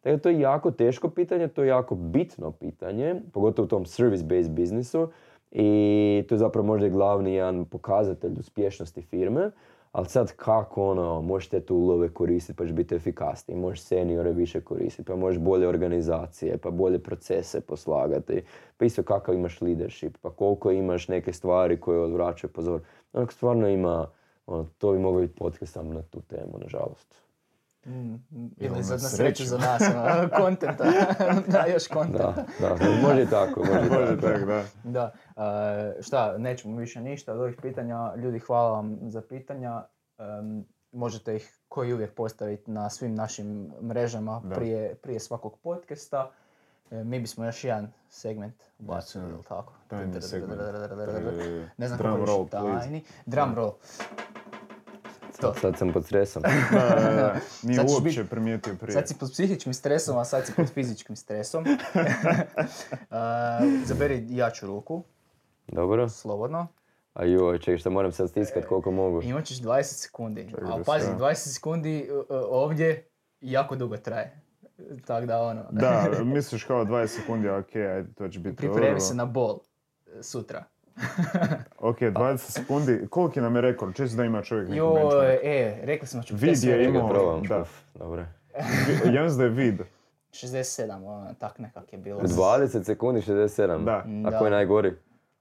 Tako da to je jako teško pitanje, to je jako bitno pitanje, pogotovo u tom service-based biznisu i to je zapravo možda i glavni jedan pokazatelj uspješnosti firme, ali sad kako ono, možeš te ulove koristiti pa ćeš biti efikasniji, možeš seniore više koristiti, pa možeš bolje organizacije, pa bolje procese poslagati, pa isto kakav imaš leadership, pa koliko imaš neke stvari koje odvraćaju pozor. Onak stvarno ima, ono, to bi moglo biti podcast samo na tu temu, nažalost. Mm, Ili na za, sreću za nas, ono, kontenta. da, još kontenta. Da, da, može tako, može Može tako. tak, da. Da, e, šta, nećemo više ništa od ovih pitanja. Ljudi, hvala vam za pitanja. Em, možete ih koji uvijek postaviti na svim našim mrežama Da. prije, prije svakog podcasta. E, mi bismo još jedan segment ubacili, jel tako? Tajni segment. Ne znam kako please. tajni. Drum roll. To. Sad sam pod stresom. Da, da, da. Nije uopće primijetio prije. Sad si pod psihičkim stresom, a sad si pod fizičkim stresom. E, zaberi jaču ruku, Dobro. slobodno. A joj, čekaj, šta moram sad stiskat koliko mogu. Imat ćeš 20 sekundi. Čekaj A pazi, se- 20 sekundi uh, uh, ovdje jako dugo traje. Tako da ono, Da, misliš kao 20 sekundi, ok, ajde, to će biti pripremi dobro. se na bol uh, sutra. Ok, 20 sekundi. Koliki nam je rekord? Čisto da ima čovjek neki benchmark. e, rekli smo ću Vid je imao- probam. da. Uf, dobro. Ja mislim da je vid. 67, ono, tak nekak je bilo. U 20 sekundi 67. Da. A Da. ko je najgori?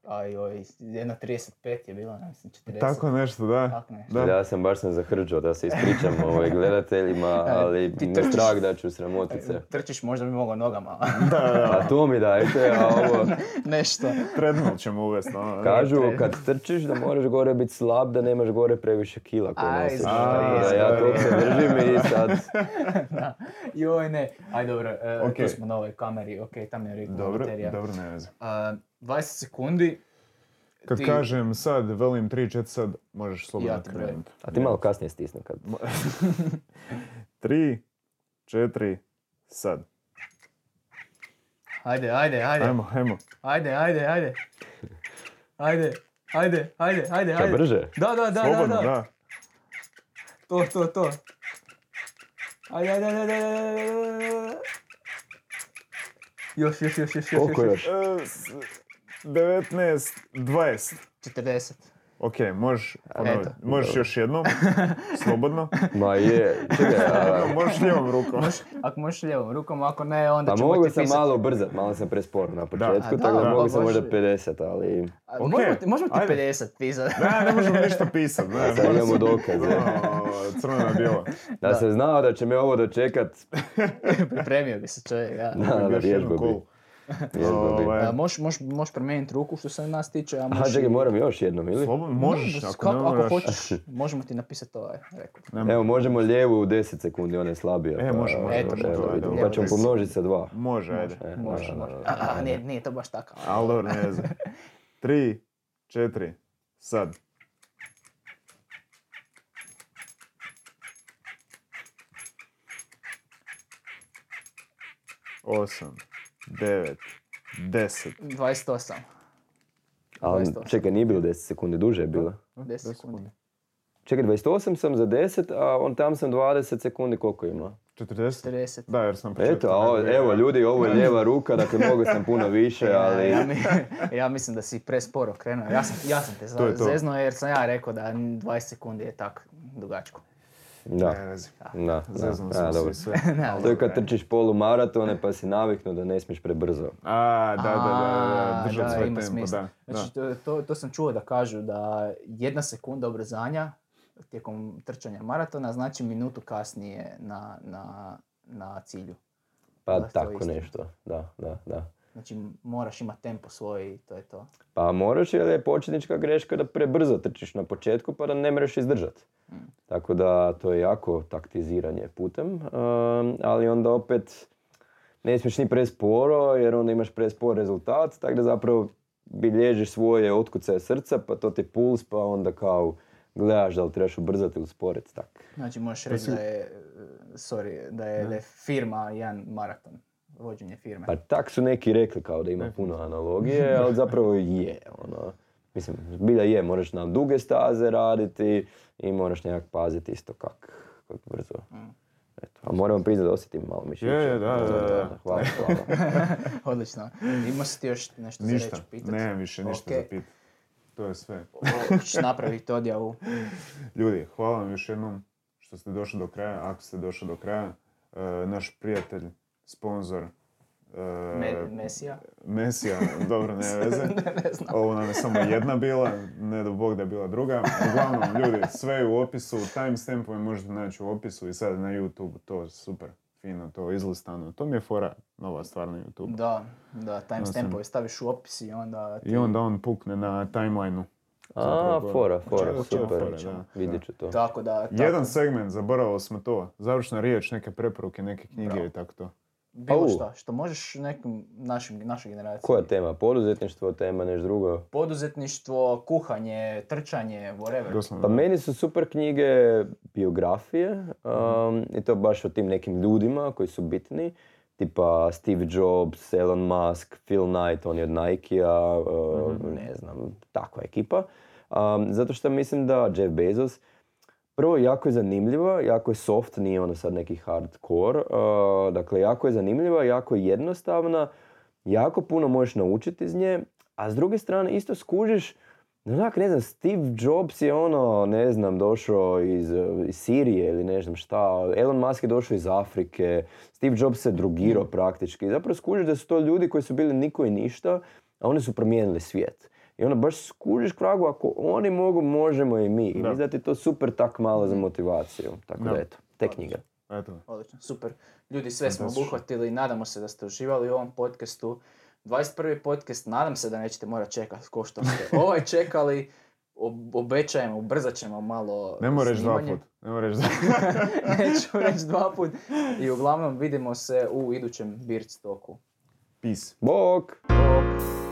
A joj, jedno 35 je bilo, ne mislim 40. Tako nešto, da. Tak nešto. Da. Ja sam baš sam zahrđao da se ispričam ovaj, gledateljima, ali Ti me strah da ću sramotit se. Trčiš možda bi mogao nogama. Da, da, A to mi dajte, a ovo... nešto. treadmill ćemo uvesti. ono. Kažu kad trčiš da moraš gore biti slab, da nemaš gore previše kila koje Aj, nosiš. a, Da ja to se držim i sad... da. Joj, ne. Aj dobro, e, Ok. tu smo na ovoj kameri, ok, tam je rekla Dobro, baterija. dobro, ne veze. A, 20 sekundi. Kad Ti- kažem sad, velim 3, 4, sad možeš slobodno Ja krenuti. A ti malo kasnije stisni kad... 3, 4, sad. Ajde, ajde, ajde. Ajmo, ajmo. Ajde, ajde, ajde. Ajde, ajde, ajde, ajde, ajde. brže? Da, da, da, Slobodno, da, da. da. To, to, to. Ajde, ajde, ajde, ajde, ajde, ajde. Još, još, još, još, još. Koliko još? E, s- 19, 20. 40. Ok, možeš ponoviti. Možeš još jednom, slobodno. Ma je, čekaj, a... Možeš lijevom rukom. Ako možeš lijevom rukom, ako ne, onda Pa ćemo mogu ti sam pisati. malo brzat, malo sam prespor na početku, A, tako da da, mogu pa sam možda može. 50, ali... A, Ok, Možemo ti, možemo ti ajde. 50 pisati. Ne, ne možemo ništa pisat. Ne, Sad imamo se- dokaze. O, Crno na bijelo. Da sam znao da će me ovo dočekat, Pripremio bi se čovjek, ja. da, da, Još jednu vježba bi. Ovaj. Možeš moš, moš promijeniti ruku što se nas tiče. A moš Aha, čekaj, moram još jednom, ili? Možeš, ako, kako, ako hoćeš. Možemo ti napisati ovaj rekord. Evo, možemo lijevu u 10 sekundi, ona je slabija. E, pa može, može. Eto, može, pa ćemo pomnožiti sa dva. Može, ajde. Može, može. A, nije, nije to baš tako. Ali dobro, ne znam. Tri, četiri, sad. Osam. 9, 10. 28. Ali 28. čekaj, nije bilo 10 sekundi, duže je bilo. 10 sekundi. Čekaj, 28 sam za 10, a on tam sam 20 sekundi, koliko ima? 40? 40. Da, jer sam početku Eto, a evo ljudi, ovo je lijeva ruka, dakle mogu sam puno više, Ja, ali... ja, mi- ja mislim da si presporo krenuo. Ja sam, ja sam te to. zeznuo jer sam ja rekao da 20 sekundi je tak dugačko. Da, Ne da, da, Zeznuli a, smo dobro. sve. Ne, To je kad trčiš polumaratone pa si naviknuo da ne smiješ prebrzo. A, da, da, da, da, držat da, svoj ima tempo, da. Znači, to, to, to sam čuo da kažu da jedna sekunda ubrzanja tijekom trčanja maratona znači minutu kasnije na, na, na cilju. Pa Da, tako nešto, da, da, da. Znači moraš imati tempo svoj i to je to. Pa moraš jer je početnička greška da prebrzo trčiš na početku pa da ne mreš izdržat. Tako da to je jako taktiziranje putem, um, ali onda opet ne smiješ ni presporo jer onda imaš prespor rezultat, tako da zapravo bilježiš svoje otkucaje srca pa to ti puls pa onda kao gledaš da li trebaš ubrzati ili usporiti, tak. Znači možeš reći da je, sorry, da je, da je firma jedan maraton, vođenje firme. Pa tak su neki rekli kao da ima puno analogije, ali zapravo je. Ono, mislim, bilja je, moraš na duge staze raditi i moraš nekak paziti isto kak, kak brzo. Eto, a moramo priznati da osjetim malo mišića. Je, je, da, da, da. Hvala, hvala. Odlično. Ima si ti još nešto za Ništa, reći, pitati? nemam više ništa Ok. za pit. To je sve. Hoćeš napraviti odjavu. Ljudi, hvala vam još jednom što ste došli do kraja, ako ste došli do kraja. E, naš prijatelj, sponzor, e, Me, mesija. Mesija, dobro, ne veze. ne znam. Ovo nam je samo jedna bila, ne do bog da je bila druga. Uglavnom, ljudi, sve je u opisu, timestampove možete naći u opisu i sad na YouTube, to je super, fino, to izlistano. To mi je fora, nova stvar na YouTube. Da, da, timestampove staviš u opis i onda ti... I onda on pukne na timelineu. A, fora, fora, čemu super. fora, da, Vidjet ću to. Tako da, tako, Jedan segment, zaboravili smo to. Završna riječ, neke preporuke, neke knjige Bravo. i tako to. Bilo Au. šta, što možeš nekim našim, našoj generaciji. Koja tema? Poduzetništvo, tema, nešto drugo? Poduzetništvo, kuhanje, trčanje, whatever. Doslovno. Pa meni su super knjige biografije um, i to baš o tim nekim ljudima koji su bitni. Tipa Steve Jobs, Elon Musk, Phil Knight, on je od Nike-a, uh, ne znam, takva ekipa. Um, zato što mislim da Jeff Bezos, prvo jako je zanimljiva, jako je soft, nije ono sad neki hardcore. uh, dakle, jako je zanimljiva, jako je jednostavna, jako puno možeš naučiti iz nje, a s druge strane isto skužiš Onak, ne znam, Steve Jobs je ono, ne znam, došao iz, iz Sirije ili ne znam šta, Elon Musk je došao iz Afrike, Steve Jobs se drugirao praktički. Zapravo skužiš da su to ljudi koji su bili niko i ništa, a oni su promijenili svijet. I onda baš skužiš kragu, ako oni mogu, možemo i mi. I mislim da ti to super tak malo za motivaciju. Tako da, Da. eto, te knjiga. Eto. Odlično, super. Ljudi, sve smo obuhvatili i nadamo se da ste uživali u ovom podcastu. 21. podcast, nadam se da nećete morati čekati ko što ste ovaj čekali. Ob- obećajemo, ubrzat ćemo malo Ne moraš dva snimanje. put. Ne moraš dva Neću reći dva put. I uglavnom vidimo se u idućem Beard Stoku. Peace. Bok! Bok.